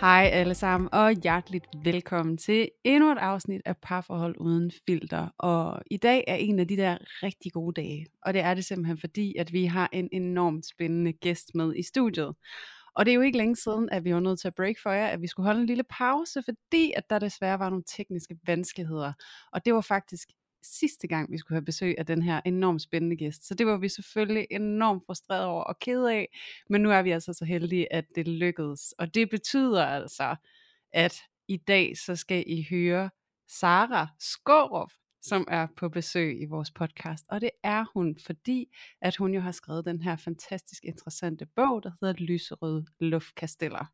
Hej alle sammen, og hjerteligt velkommen til endnu et afsnit af Parforhold Uden Filter. Og i dag er en af de der rigtig gode dage, og det er det simpelthen fordi, at vi har en enormt spændende gæst med i studiet. Og det er jo ikke længe siden, at vi var nødt til at break for jer, at vi skulle holde en lille pause, fordi at der desværre var nogle tekniske vanskeligheder. Og det var faktisk sidste gang, vi skulle have besøg af den her enormt spændende gæst. Så det var vi selvfølgelig enormt frustreret over og ked af, men nu er vi altså så heldige, at det lykkedes. Og det betyder altså, at i dag så skal I høre Sara Skårup, som er på besøg i vores podcast. Og det er hun, fordi at hun jo har skrevet den her fantastisk interessante bog, der hedder Lyserøde Luftkasteller.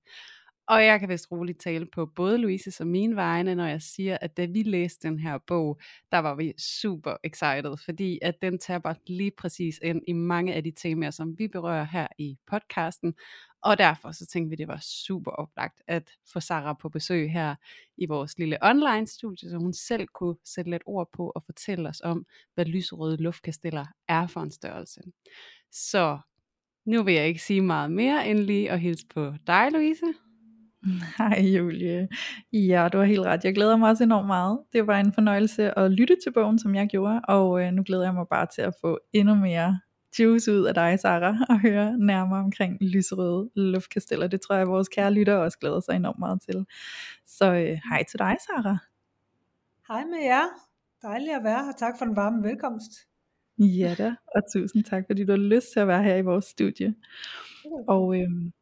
Og jeg kan vist roligt tale på både Louise og mine vegne, når jeg siger, at da vi læste den her bog, der var vi super excited, fordi at den taber lige præcis ind i mange af de temaer, som vi berører her i podcasten. Og derfor så tænkte vi, det var super oplagt at få Sara på besøg her i vores lille online studie, så hun selv kunne sætte lidt ord på og fortælle os om, hvad lyserøde luftkasteller er for en størrelse. Så nu vil jeg ikke sige meget mere end lige at hilse på dig, Louise. Hej Julie. Ja, du har helt ret. Jeg glæder mig også enormt meget. Det var en fornøjelse at lytte til bogen, som jeg gjorde, og øh, nu glæder jeg mig bare til at få endnu mere juice ud af dig, Sara, og høre nærmere omkring lyserøde luftkasteller. Det tror jeg, vores kære lyttere også glæder sig enormt meget til. Så øh, hej til dig, Sara. Hej med jer. Dejligt at være her. Tak for den varme velkomst. Ja da, og tusind tak, fordi du har lyst til at være her i vores studie. Og øhm,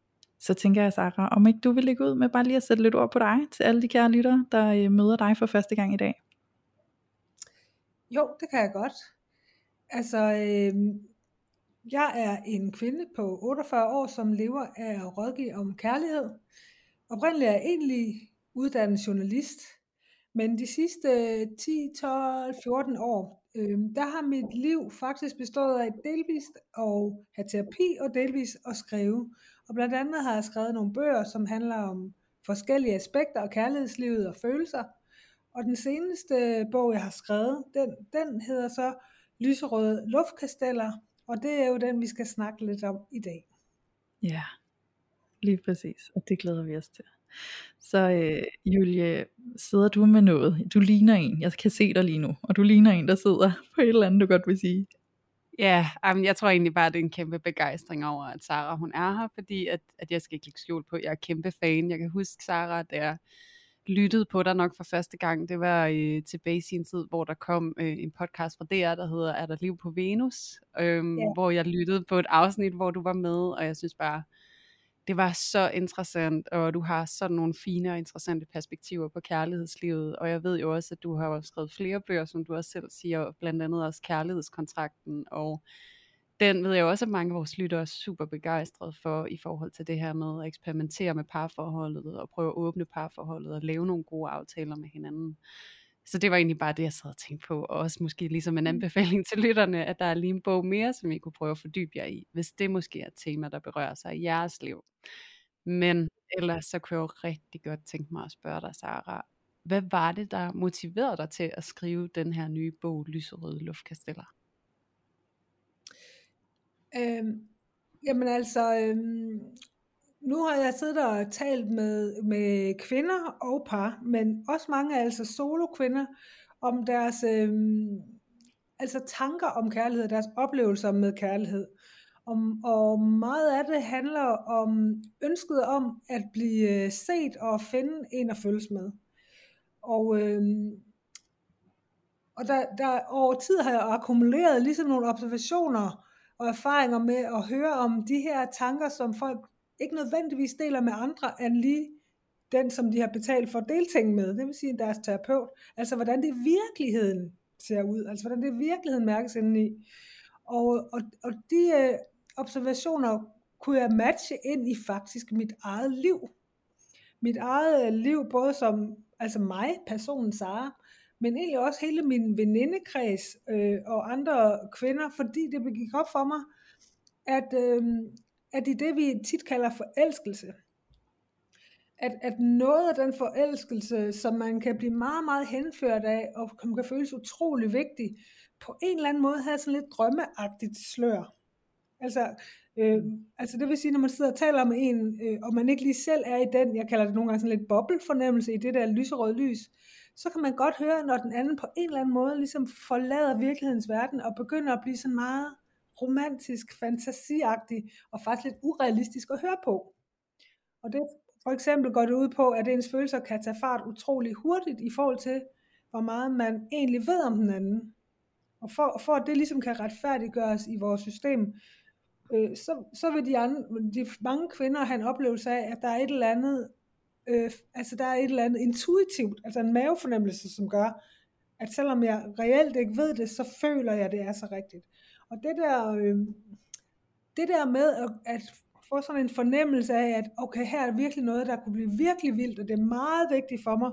så tænker jeg, Sara, om ikke du vil lægge ud med bare lige at sætte lidt ord på dig, til alle de kære lyttere, der øh, møder dig for første gang i dag. Jo, det kan jeg godt. Altså, øh, jeg er en kvinde på 48 år, som lever af at rådgive om kærlighed. Oprindeligt er jeg egentlig uddannet journalist, men de sidste 10, 12, 14 år, øh, der har mit liv faktisk bestået af delvist at have terapi og delvist at skrive. Og blandt andet har jeg skrevet nogle bøger, som handler om forskellige aspekter af kærlighedslivet og følelser. Og den seneste bog, jeg har skrevet, den, den hedder så Lyserøde Luftkasteller, og det er jo den, vi skal snakke lidt om i dag. Ja, lige præcis, og det glæder vi os til. Så øh, Julie, sidder du med noget? Du ligner en, jeg kan se dig lige nu, og du ligner en, der sidder på et eller andet, du godt vil sige. Ja, um, jeg tror egentlig bare, det er en kæmpe begejstring over, at Sara hun er her, fordi at, at jeg skal ikke lægge skjul på, at jeg er kæmpe fan. Jeg kan huske, Sara, da jeg lyttede på dig nok for første gang, det var øh, tilbage i sin tid, hvor der kom øh, en podcast fra DR, der hedder Er der liv på Venus? Øhm, Ja. Hvor jeg lyttede på et afsnit, hvor du var med, og jeg synes bare, det var så interessant, og du har sådan nogle fine og interessante perspektiver på kærlighedslivet, og jeg ved jo også, at du har skrevet flere bøger, som du også selv siger, blandt andet også Kærlighedskontrakten, og den ved jeg også, at mange af vores lyttere er super begejstrede for, i forhold til det her med at eksperimentere med parforholdet, og prøve at åbne parforholdet, og lave nogle gode aftaler med hinanden. Så det var egentlig bare det, jeg sad og tænkte på, og også måske ligesom en anbefaling til lytterne, at der er lige en bog mere, som I kunne prøve at fordybe jer i, hvis det måske er et tema, der berører sig i jeres liv. Men ellers så kunne jeg jo rigtig godt tænke mig at spørge dig, Sara, hvad var det, der motiverede dig til at skrive den her nye bog, Lyserøde Luftkasteller? Øhm, jamen altså, øhm, nu har jeg siddet og talt med, med kvinder og par, men også mange altså solo-kvinder, om deres øh, altså tanker om kærlighed, deres oplevelser med kærlighed. Om, og meget af det handler om ønsket om at blive øh, set og finde en at følges med. Og, øh, og der, der over tid har jeg akkumuleret ligesom nogle observationer og erfaringer med at høre om de her tanker, som folk ikke nødvendigvis deler med andre, end lige den, som de har betalt for at med, det vil sige deres terapeut. Altså hvordan det i virkeligheden ser ud, altså hvordan det i virkeligheden mærkes indeni. Og, og, og de øh, observationer kunne jeg matche ind i faktisk mit eget liv. Mit eget øh, liv, både som altså mig, personen Sara, men egentlig også hele min venindekreds øh, og andre kvinder, fordi det gik op for mig, at, øh, at i det vi tit kalder forelskelse, at, at noget af den forelskelse, som man kan blive meget, meget henført af, og som kan føles utrolig vigtig, på en eller anden måde havde sådan lidt drømmeagtigt slør. Altså, øh, altså det vil sige, når man sidder og taler med en, øh, og man ikke lige selv er i den, jeg kalder det nogle gange sådan lidt bobbelfornemmelse i det der lyserøde lys, så kan man godt høre, når den anden på en eller anden måde ligesom forlader virkelighedens verden og begynder at blive sådan meget romantisk, fantasiagtig og faktisk lidt urealistisk at høre på. Og det for eksempel går det ud på, at ens følelser kan tage fart utrolig hurtigt i forhold til, hvor meget man egentlig ved om den anden. Og for, for at det ligesom kan retfærdiggøres i vores system, øh, så, så vil de, andre, de mange kvinder have en oplevelse af, at der er et eller andet, øh, altså der er et eller andet intuitivt, altså en mavefornemmelse, som gør, at selvom jeg reelt ikke ved det, så føler jeg, at det er så rigtigt. Og det der, øh, det der med at, at få sådan en fornemmelse af, at okay, her er virkelig noget, der kunne blive virkelig vildt, og det er meget vigtigt for mig,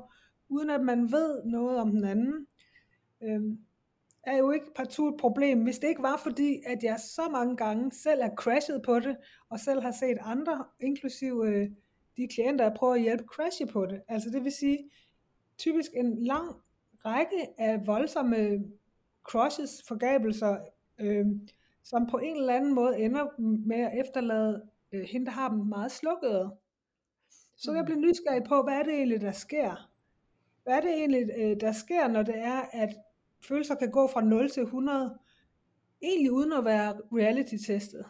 uden at man ved noget om den anden, øh, er jo ikke partout et problem, hvis det ikke var fordi, at jeg så mange gange selv er crashet på det, og selv har set andre, inklusive øh, de klienter, jeg prøver at hjælpe, crashe på det. Altså det vil sige, typisk en lang række af voldsomme crushes, forgabelser, øh, som på en eller anden måde ender med at efterlade øh, hende, der har dem meget slukkede. Så jeg mm. bliver nysgerrig på, hvad er det egentlig, der sker? Hvad er det egentlig, øh, der sker, når det er, at følelser kan gå fra 0 til 100, egentlig uden at være reality-testet?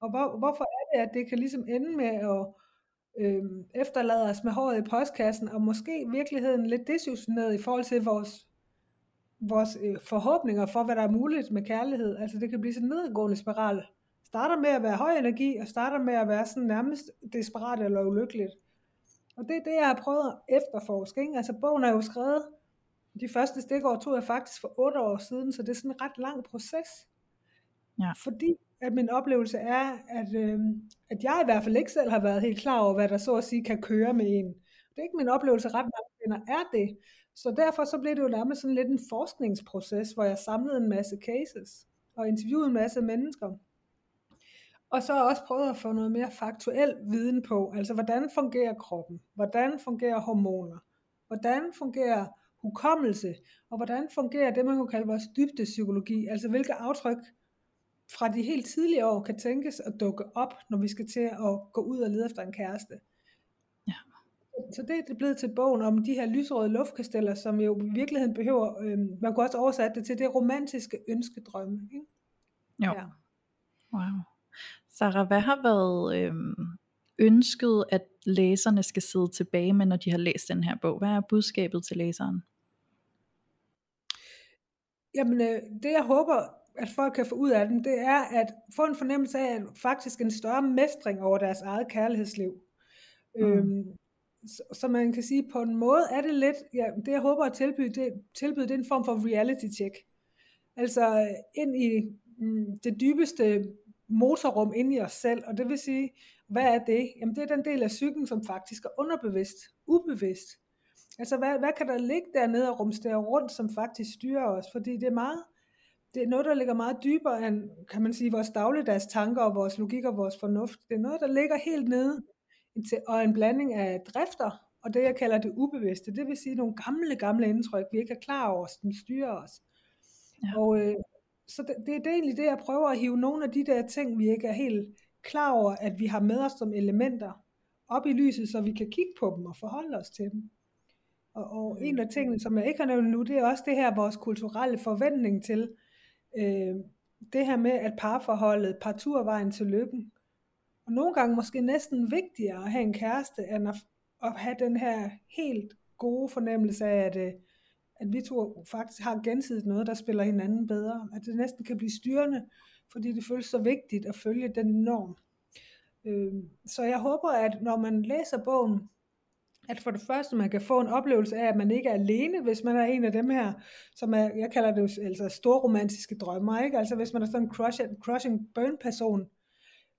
Og hvor, hvorfor er det, at det kan ligesom ende med at øh, efterlade os med håret i postkassen, og måske virkeligheden lidt desillusioneret i forhold til vores, vores øh, forhåbninger for, hvad der er muligt med kærlighed. Altså det kan blive sådan en nedadgående spiral starter med at være høj energi, og starter med at være sådan nærmest desperat eller ulykkeligt. Og det er det, jeg har prøvet at efterforske. Ikke? Altså bogen er jo skrevet, de første stikår tog jeg faktisk for otte år siden, så det er sådan en ret lang proces. Ja. Fordi at min oplevelse er, at, øh, at jeg i hvert fald ikke selv har været helt klar over, hvad der så at sige kan køre med en. Det er ikke min oplevelse, ret mange kvinder er det. Så derfor så blev det jo nærmest sådan lidt en forskningsproces, hvor jeg samlede en masse cases og interviewede en masse mennesker. Og så også prøvet at få noget mere faktuel viden på, altså hvordan fungerer kroppen, hvordan fungerer hormoner, hvordan fungerer hukommelse, og hvordan fungerer det, man kunne kalde vores dybde psykologi, altså hvilke aftryk fra de helt tidlige år kan tænkes at dukke op, når vi skal til at gå ud og lede efter en kæreste. Så det er det blevet til bogen om de her lysrøde luftkasteller, som jo i virkeligheden behøver, øh, man kunne også oversætte det til det romantiske ønskedrømme. Ikke? Jo. Ja. Wow. Sarah, hvad har været øh, ønsket, at læserne skal sidde tilbage med, når de har læst den her bog? Hvad er budskabet til læseren? Jamen, øh, det jeg håber, at folk kan få ud af den, det er at få en fornemmelse af at faktisk en større mestring over deres eget kærlighedsliv. Mm. Øhm, så, så man kan sige, på en måde er det lidt, ja, det jeg håber at tilbyde, det, tilbyde, det er en form for reality check. Altså ind i mm, det dybeste motorrum inde i os selv, og det vil sige, hvad er det? Jamen det er den del af psyken, som faktisk er underbevidst, ubevidst. Altså hvad, hvad kan der ligge dernede og rumstere rundt, som faktisk styrer os? Fordi det er meget, det er noget, der ligger meget dybere end, kan man sige, vores dagligdags tanker og vores logik og vores fornuft. Det er noget, der ligger helt nede, og en blanding af drifter, og det jeg kalder det ubevidste. Det vil sige nogle gamle, gamle indtryk, vi ikke er klar over, som styrer os. Ja. Og, øh, så det, det, det er egentlig det, jeg prøver at hive nogle af de der ting, vi ikke er helt klar over, at vi har med os som elementer, op i lyset, så vi kan kigge på dem og forholde os til dem. Og, og mm. en af tingene, som jeg ikke har nævnt nu, det er også det her vores kulturelle forventning til, øh, det her med, at parforholdet vejen til lykken. Og nogle gange måske næsten vigtigere at have en kæreste, end at, at have den her helt gode fornemmelse af, at øh, at vi to faktisk har gensidigt noget, der spiller hinanden bedre. At det næsten kan blive styrende, fordi det føles så vigtigt at følge den norm. Øhm, så jeg håber, at når man læser bogen, at for det første, man kan få en oplevelse af, at man ikke er alene, hvis man er en af dem her, som er, jeg kalder det jo altså store romantiske drømmer, ikke? Altså hvis man er sådan en crush, crushing burn person,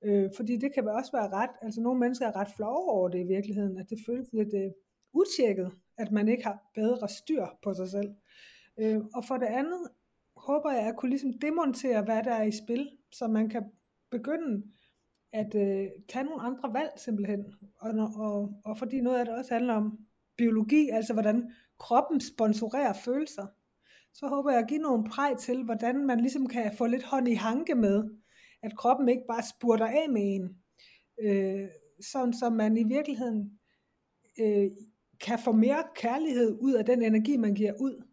øh, fordi det kan også være ret, altså nogle mennesker er ret flove over det i virkeligheden, at det føles lidt øh, utjekket, at man ikke har bedre styr på sig selv. Øh, og for det andet, håber jeg at kunne ligesom demontere, hvad der er i spil, så man kan begynde at øh, tage nogle andre valg simpelthen. Og, og, og fordi noget af det også handler om biologi, altså hvordan kroppen sponsorerer følelser, så håber jeg at give nogle præg til, hvordan man ligesom kan få lidt hånd i hanke med, at kroppen ikke bare spurter af med en, øh, sådan som man i virkeligheden øh, kan få mere kærlighed ud af den energi, man giver ud.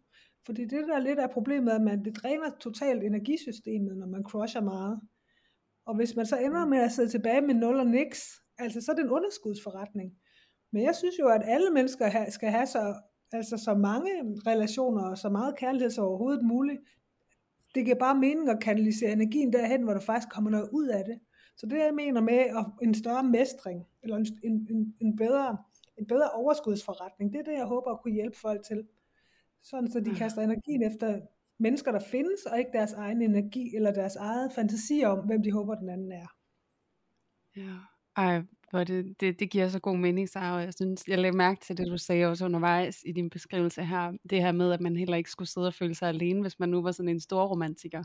Fordi det der lidt er problemet, at man, det dræner totalt energisystemet, når man crusher meget. Og hvis man så ender med at sidde tilbage med nul og niks, altså så er det en underskudsforretning. Men jeg synes jo, at alle mennesker skal have så, altså så mange relationer og så meget kærlighed som overhovedet muligt. Det giver bare mening at kanalisere energien derhen, hvor der faktisk kommer noget ud af det. Så det jeg mener med at en større mestring, eller en, en, en, bedre, en bedre overskudsforretning, det er det, jeg håber at kunne hjælpe folk til. Sådan så de kaster energien efter mennesker, der findes, og ikke deres egen energi eller deres eget fantasi om, hvem de håber, den anden er. Ja, ej, hvor det, det, det giver så god mening, Sarah. Jeg synes, jeg lagde mærke til det, du sagde også undervejs i din beskrivelse her. Det her med, at man heller ikke skulle sidde og føle sig alene, hvis man nu var sådan en stor romantiker.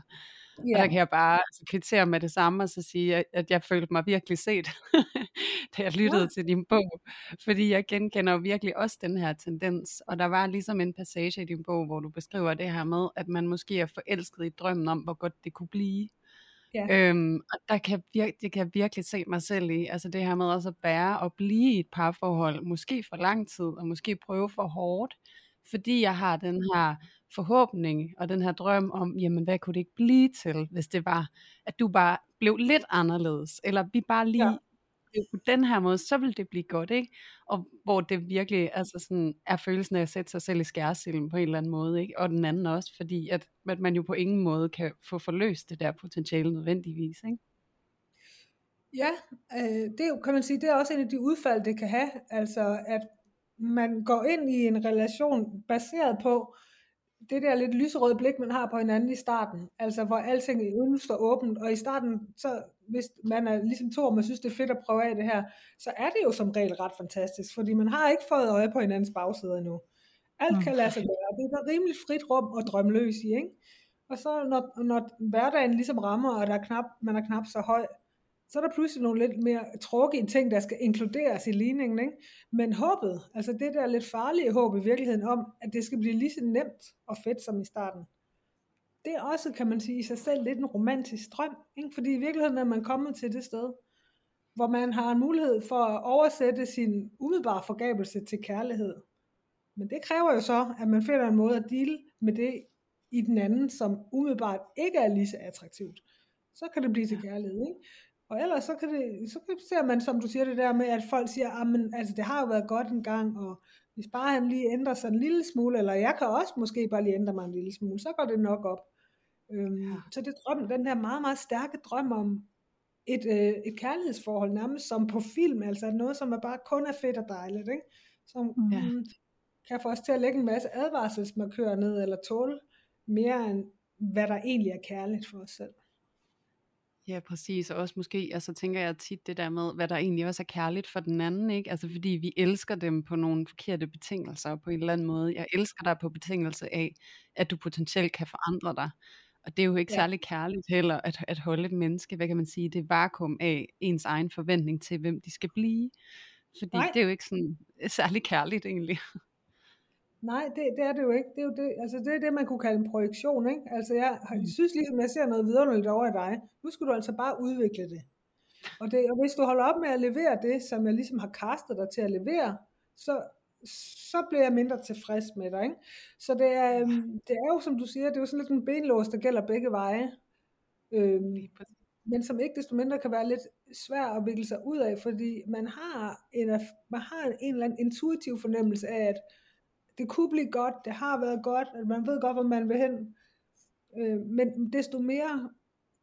Ja. Og der kan jeg bare altså, kvittere med det samme og så sige, at, jeg følte mig virkelig set, da jeg lyttede ja. til din bog. Fordi jeg genkender jo virkelig også den her tendens. Og der var ligesom en passage i din bog, hvor du beskriver det her med, at man måske er forelsket i drømmen om, hvor godt det kunne blive. Ja. Øhm, og der kan vir- det kan jeg virkelig se mig selv i, altså det her med også at bære og blive i et parforhold, måske for lang tid, og måske prøve for hårdt, fordi jeg har den her forhåbning og den her drøm om, jamen hvad kunne det ikke blive til, hvis det var, at du bare blev lidt anderledes, eller vi bare lige ja på den her måde, så vil det blive godt, ikke? Og hvor det virkelig altså sådan, er følelsen af at sætte sig selv i skærsilden på en eller anden måde, ikke? Og den anden også, fordi at, at man jo på ingen måde kan få forløst det der potentiale nødvendigvis, ikke? Ja, øh, det er jo, kan man sige, det er også en af de udfald, det kan have, altså at man går ind i en relation baseret på, det der lidt lyserøde blik, man har på hinanden i starten, altså hvor alting uden står åbent, og i starten, så hvis man er ligesom to, og man synes, det er fedt at prøve af det her, så er det jo som regel ret fantastisk, fordi man har ikke fået øje på hinandens bagside endnu. Alt kan lade sig gøre. Det er et rimelig frit rum at drømme løs i, ikke? Og så når, når hverdagen ligesom rammer, og der er knap, man er knap så høj, så er der pludselig nogle lidt mere tråkige ting, der skal inkluderes i ligningen. Ikke? Men håbet, altså det der lidt farlige håb i virkeligheden om, at det skal blive lige så nemt og fedt som i starten, det er også, kan man sige, i sig selv lidt en romantisk drøm. Ikke? Fordi i virkeligheden er man kommet til det sted, hvor man har en mulighed for at oversætte sin umiddelbare forgabelse til kærlighed. Men det kræver jo så, at man finder en måde at deal med det i den anden, som umiddelbart ikke er lige så attraktivt. Så kan det blive til kærlighed. Ikke? Og ellers så, kan det, så ser man, som du siger, det der med, at folk siger, at altså, det har jo været godt en gang, og hvis bare han lige ændrer sig en lille smule, eller jeg kan også måske bare lige ændre mig en lille smule, så går det nok op. Øhm, ja. Så det drøm, den her meget, meget stærke drøm om et, øh, et kærlighedsforhold, nærmest som på film, altså noget, som er bare kun er fedt og dejligt, ikke? som ja. mm, kan få os til at lægge en masse advarselsmarkører ned, eller tåle mere end hvad der egentlig er kærligt for os selv. Ja, præcis. Og også måske, altså tænker jeg tit det der med, hvad der egentlig også er kærligt for den anden, ikke? Altså fordi vi elsker dem på nogle forkerte betingelser på en eller anden måde. Jeg elsker dig på betingelse af, at du potentielt kan forandre dig. Og det er jo ikke ja. særlig kærligt heller, at, at holde et menneske, hvad kan man sige, det vakuum af ens egen forventning til, hvem de skal blive. Fordi Nej. det er jo ikke sådan særlig kærligt egentlig. Nej, det, det er det jo ikke. Det er jo det, altså det er det, man kunne kalde en projektion. Ikke? Altså jeg, jeg mm. synes ligesom, jeg ser noget vidunderligt over i dig. Nu skal du altså bare udvikle det. Og, det. og hvis du holder op med at levere det, som jeg ligesom har kastet dig til at levere, så, så bliver jeg mindre tilfreds med dig. Ikke? Så det er, øhm, det er jo, som du siger, det er jo sådan lidt en benlås, der gælder begge veje. Øhm, men som ikke desto mindre kan være lidt svær at vikle sig ud af, fordi man har en, man har en eller anden intuitiv fornemmelse af, at det kunne blive godt, det har været godt, at man ved godt, hvor man vil hen. Øh, men desto mere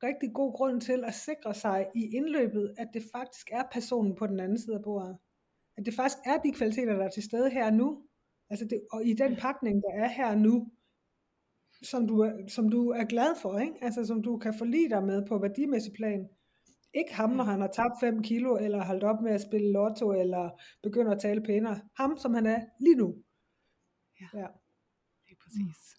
rigtig god grund til at sikre sig i indløbet, at det faktisk er personen på den anden side af bordet. at det faktisk er de kvaliteter, der er til stede her nu, altså det, og i den pakning, der er her nu, som du, er, som du er glad for, ikke? Altså som du kan forlige dig med på værdimæssig plan. Ikke ham, når han har tabt 5 kilo, eller holdt op med at spille lotto, eller begynder at tale pænere. Ham, som han er lige nu. Ja. ja. Lige præcis.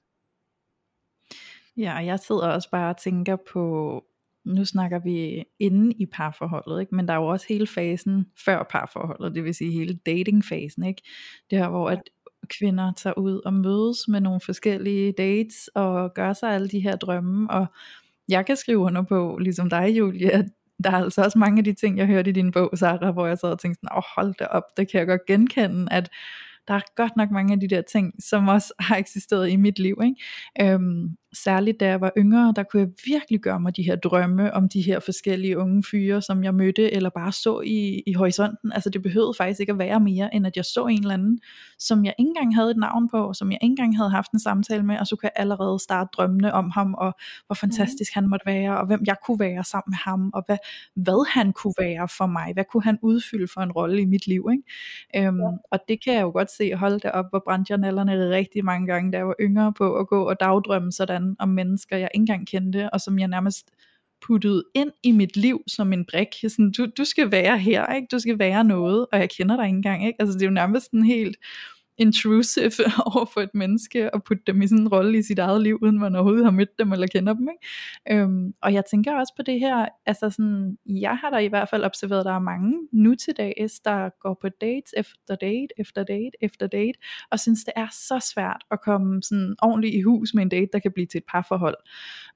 Ja, og jeg sidder også bare og tænker på, nu snakker vi inde i parforholdet, ikke? men der er jo også hele fasen før parforholdet, det vil sige hele datingfasen, ikke? Det her, hvor at kvinder tager ud og mødes med nogle forskellige dates, og gør sig alle de her drømme, og jeg kan skrive under på, ligesom dig Julie, at der er altså også mange af de ting, jeg hørte i din bog, Sarah, hvor jeg sad og tænkte sådan, åh hold da op, det kan jeg godt genkende, at der er godt nok mange af de der ting, som også har eksisteret i mit liv. Ikke? Øhm, særligt da jeg var yngre, der kunne jeg virkelig gøre mig de her drømme om de her forskellige unge fyre, som jeg mødte, eller bare så i, i horisonten. Altså det behøvede faktisk ikke at være mere, end at jeg så en eller anden, som jeg ikke engang havde et navn på, som jeg ikke engang havde haft en samtale med, og så kunne jeg allerede starte drømmene om ham, og hvor fantastisk mm. han måtte være, og hvem jeg kunne være sammen med ham, og hvad, hvad han kunne være for mig, hvad kunne han udfylde for en rolle i mit liv. Ikke? Øhm, ja. Og det kan jeg jo godt se, holde det op, hvor brændte jeg nallerne rigtig mange gange, da jeg var yngre på at gå og dagdrømme sådan, hinanden om mennesker, jeg ikke engang kendte, og som jeg nærmest puttede ind i mit liv som en brik. Sådan, du, du skal være her, ikke? du skal være noget, og jeg kender dig ikke engang. Ikke? Altså, det er jo nærmest en helt intrusive over for et menneske og putte dem i sådan en rolle i sit eget liv, uden man overhovedet har mødt dem eller kender dem. Ikke? Øhm, og jeg tænker også på det her, altså sådan, jeg har da i hvert fald observeret, at der er mange nu til dags, der går på dates efter date, efter date, efter date, og synes det er så svært at komme sådan ordentligt i hus med en date, der kan blive til et parforhold.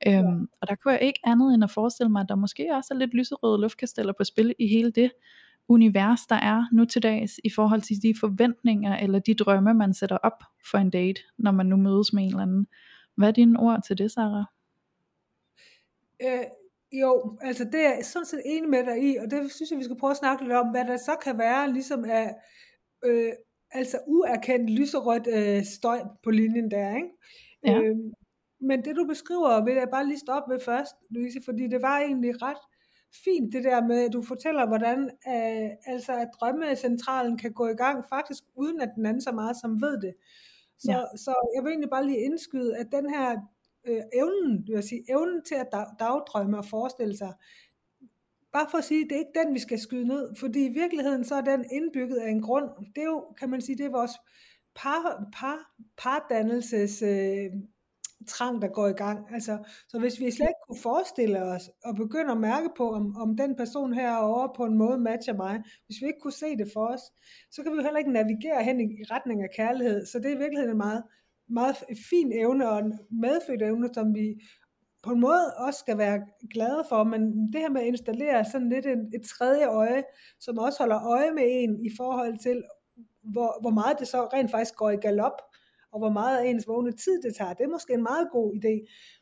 Øhm, ja. Og der kunne jeg ikke andet end at forestille mig, at der måske også er lidt lyserøde luftkasteller på spil i hele det, univers, der er nu til dags, i forhold til de forventninger, eller de drømme, man sætter op for en date, når man nu mødes med en eller anden. Hvad er dine ord til det, Sarah? Øh, jo, altså det er jeg sådan set enig med dig i, og det synes jeg, vi skal prøve at snakke lidt om, hvad der så kan være, ligesom af, øh, altså uerkendt lyserødt øh, støj på linjen der, ikke? Ja. Øh, men det du beskriver, vil jeg bare lige stoppe ved først, Louise, fordi det var egentlig ret fint det der med, at du fortæller, hvordan øh, altså, at drømmecentralen kan gå i gang, faktisk uden at den anden så meget som ved det. Så, ja. så jeg vil egentlig bare lige indskyde, at den her øh, evnen, vil jeg sige, evnen til at dag, dagdrømme og forestille sig, bare for at sige, det er ikke den, vi skal skyde ned, fordi i virkeligheden så er den indbygget af en grund. Det er jo, kan man sige, det er vores par, par, pardannelses øh, trang, der går i gang. Altså, så hvis vi slet ikke kunne forestille os og begynde at mærke på, om, om den person herovre på en måde matcher mig, hvis vi ikke kunne se det for os, så kan vi jo heller ikke navigere hen i retning af kærlighed. Så det er i virkeligheden en meget, meget fin evne og en medfødt evne, som vi på en måde også skal være glade for, men det her med at installere sådan lidt et, et tredje øje, som også holder øje med en i forhold til, hvor, hvor meget det så rent faktisk går i galop, og hvor meget af ens vågne tid det tager. Det er måske en meget god idé,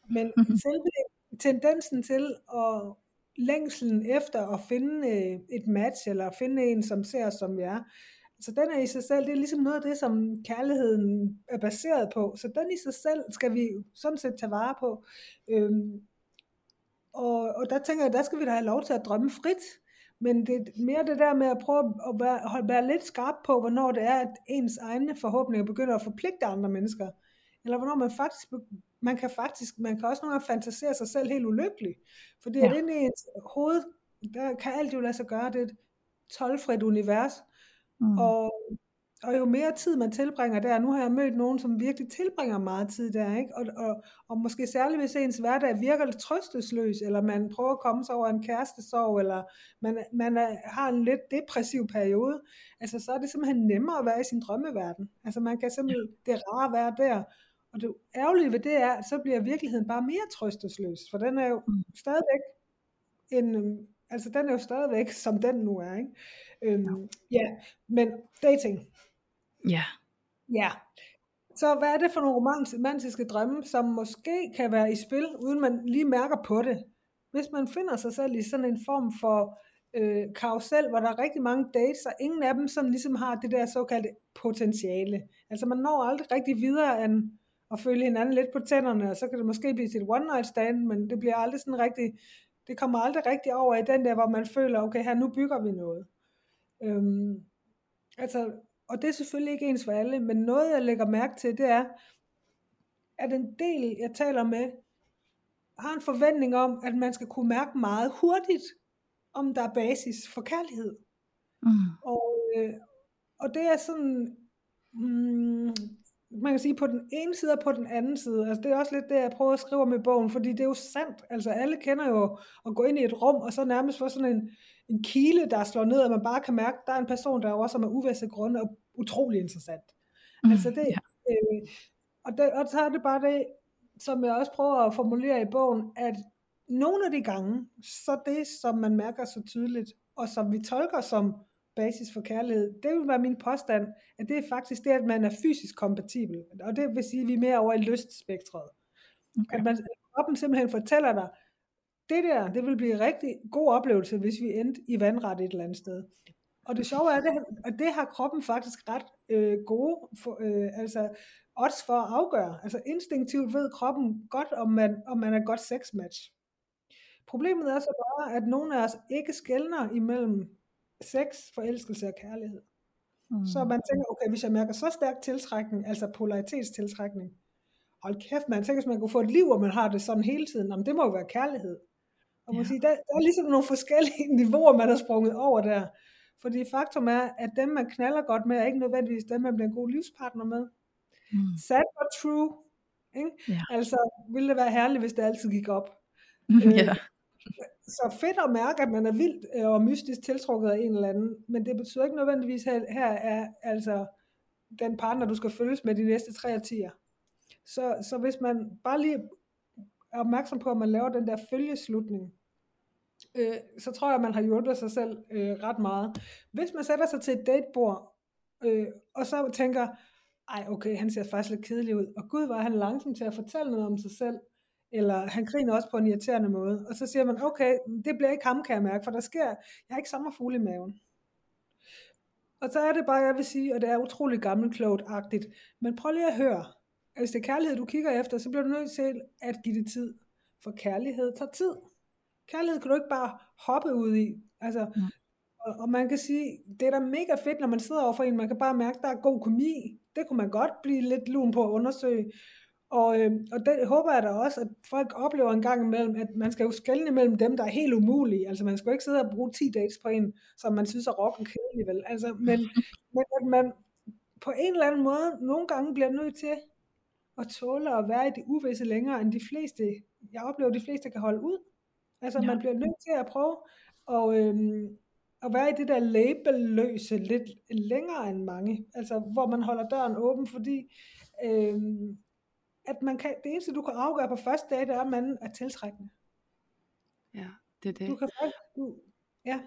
men mm-hmm. selve tendensen til at længselen efter at finde øh, et match, eller finde en, som ser som vi er, så den er i sig selv, det er ligesom noget af det, som kærligheden er baseret på. Så den i sig selv skal vi sådan set tage vare på. Øhm, og, og der tænker jeg, der skal vi da have lov til at drømme frit. Men det er mere det der med at prøve at være, at være lidt skarp på, hvornår det er, at ens egne forhåbninger begynder at forpligte andre mennesker. Eller hvornår man faktisk, man kan faktisk, man kan også nogle gange fantasere sig selv helt ulykkelig. Fordi ja. at inde i ens hoved, der kan alt jo lade sig gøre, det er et tolvfrit univers. Mm. Og og jo mere tid man tilbringer der, nu har jeg mødt nogen, som virkelig tilbringer meget tid der, ikke? Og, og, og måske særligt hvis ens hverdag virker lidt trøstesløs, eller man prøver at komme sig over en kærestesorg, eller man, man er, har en lidt depressiv periode, altså så er det simpelthen nemmere at være i sin drømmeverden. Altså man kan simpelthen, det er rart at være der, og det ærgerlige ved det er, at så bliver virkeligheden bare mere trøstesløs, for den er jo mm. stadigvæk en, altså den er jo stadigvæk, som den nu er, ikke? Øhm, ja, men dating, Ja. Ja. Så hvad er det for nogle romantiske drømme, som måske kan være i spil, uden man lige mærker på det? Hvis man finder sig selv i sådan en form for øh, karusel, hvor der er rigtig mange dates, og ingen af dem sådan ligesom har det der såkaldte potentiale. Altså man når aldrig rigtig videre end at følge hinanden lidt på tænderne, og så kan det måske blive til et one night stand, men det bliver aldrig sådan rigtig, det kommer aldrig rigtig over i den der, hvor man føler, okay, her nu bygger vi noget. Øhm, Altså, og det er selvfølgelig ikke ens for alle, men noget jeg lægger mærke til, det er, at en del, jeg taler med, har en forventning om, at man skal kunne mærke meget hurtigt, om der er basis for kærlighed. Mm. Og, øh, og det er sådan, mm, man kan sige på den ene side og på den anden side. Altså det er også lidt det, jeg prøver at skrive med bogen, fordi det er jo sandt. Altså alle kender jo at gå ind i et rum, og så nærmest få sådan en, en kile, der slår ned, og man bare kan mærke, at der er en person, der er også med uvæsse grunde og utrolig interessant. Mm, Altså det, ja. øh, og, det, og så er det bare det, som jeg også prøver at formulere i bogen, at nogle af de gange, så det, som man mærker så tydeligt, og som vi tolker som basis for kærlighed, det vil være min påstand, at det er faktisk det, at man er fysisk kompatibel. Og det vil sige, at vi er mere over i lystspektret. Okay. At man, kroppen simpelthen fortæller dig, det der, det vil blive en rigtig god oplevelse, hvis vi endte i vandret et eller andet sted. Og det sjove er, det, at det har kroppen faktisk ret øh, gode for, øh, altså odds for at afgøre. Altså instinktivt ved kroppen godt, om man, om man er godt sexmatch. Problemet er så bare, at nogle af os ikke skældner imellem sex, forelskelse og kærlighed. Mm. Så man tænker, okay, hvis jeg mærker så stærk tiltrækning, altså polaritetstiltrækning, hold kæft, man tænker, hvis man kunne få et liv, hvor man har det sådan hele tiden, jamen, det må jo være kærlighed. Og man Ja. sige, der, der er ligesom nogle forskellige niveauer, man har sprunget over der. Fordi faktum er, at dem, man knaller godt med, er ikke nødvendigvis dem, man bliver en god livspartner med. Mm. Sad but true. Ikke? Ja. Altså, ville det være herligt, hvis det altid gik op. Øh, ja. Så fedt at mærke, at man er vildt øh, og mystisk tiltrukket af en eller anden, men det betyder ikke nødvendigvis, at her er altså den partner, du skal følges med de næste tre årtier. Så, så hvis man bare lige er opmærksom på, at man laver den der følgeslutning, øh, så tror jeg, at man har hjulpet sig selv øh, ret meget. Hvis man sætter sig til et datebord, øh, og så tænker, ej okay, han ser faktisk lidt kedelig ud, og gud var han langsom til at fortælle noget om sig selv, eller han griner også på en irriterende måde, og så siger man, okay, det bliver ikke ham, kan jeg mærke, for der sker, jeg har ikke sommerfugle i maven. Og så er det bare, jeg vil sige, og det er utrolig gammelklogt-agtigt, men prøv lige at høre, at hvis det er kærlighed, du kigger efter, så bliver du nødt til at give det tid, for kærlighed tager tid. Kærlighed kan du ikke bare hoppe ud i. Altså, Mm. og, og man kan sige, det er da mega fedt, når man sidder overfor en, man kan bare mærke, der er god kemi. Det kunne man godt blive lidt lun på at undersøge. Og, øh, og det håber jeg da også, at folk oplever en gang imellem, at man skal jo skelne mellem dem, der er helt umulige. Altså man skal jo ikke sidde og bruge 10 dates på en, som man synes er rocken kedelig, vel? Altså, men, men at man på en eller anden måde nogle gange bliver nødt til at tåle at være i det uvisse længere, end de fleste, jeg oplever, de fleste kan holde ud. Altså Ja. man bliver nødt til at prøve at, øhm, at være i det der labelløse lidt længere end mange. Altså hvor man holder døren åben, fordi øhm, at man kan, det eneste du kan afgøre på første dag, det er, at man er tiltrækkende. Ja, det er det. Du kan faktisk, du, ja,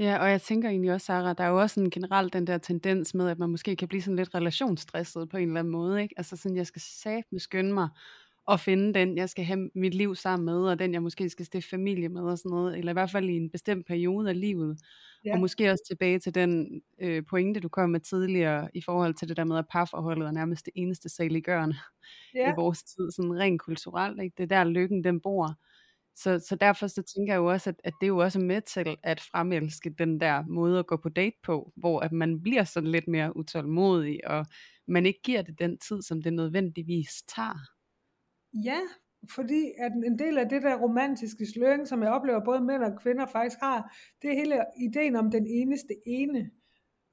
Ja, og jeg tænker egentlig også, Sarah, der er jo også sådan generelt den der tendens med, at man måske kan blive sådan lidt relationsstresset på en eller anden måde, ikke? Altså sådan, jeg skal satme skynde mig at finde den, jeg skal have mit liv sammen med, og den, jeg måske skal stifte familie med og sådan noget, eller i hvert fald i en bestemt periode af livet. Ja. Og måske også tilbage til den øh, pointe, du kom med tidligere, i forhold til det der med, at parforholdet er nærmest det eneste saliggørende ja, i vores tid, sådan rent kulturelt, ikke? Det er der lykken, den bor. Så, så derfor så tænker jeg jo også, at, at det er jo også med til at fremelske den der måde at gå på date på, hvor at man bliver sådan lidt mere utålmodig, og man ikke giver det den tid, som det nødvendigvis tager. Ja, fordi at en del af det der romantiske sløring, som jeg oplever både mænd og kvinder faktisk har, det er hele ideen om den eneste ene.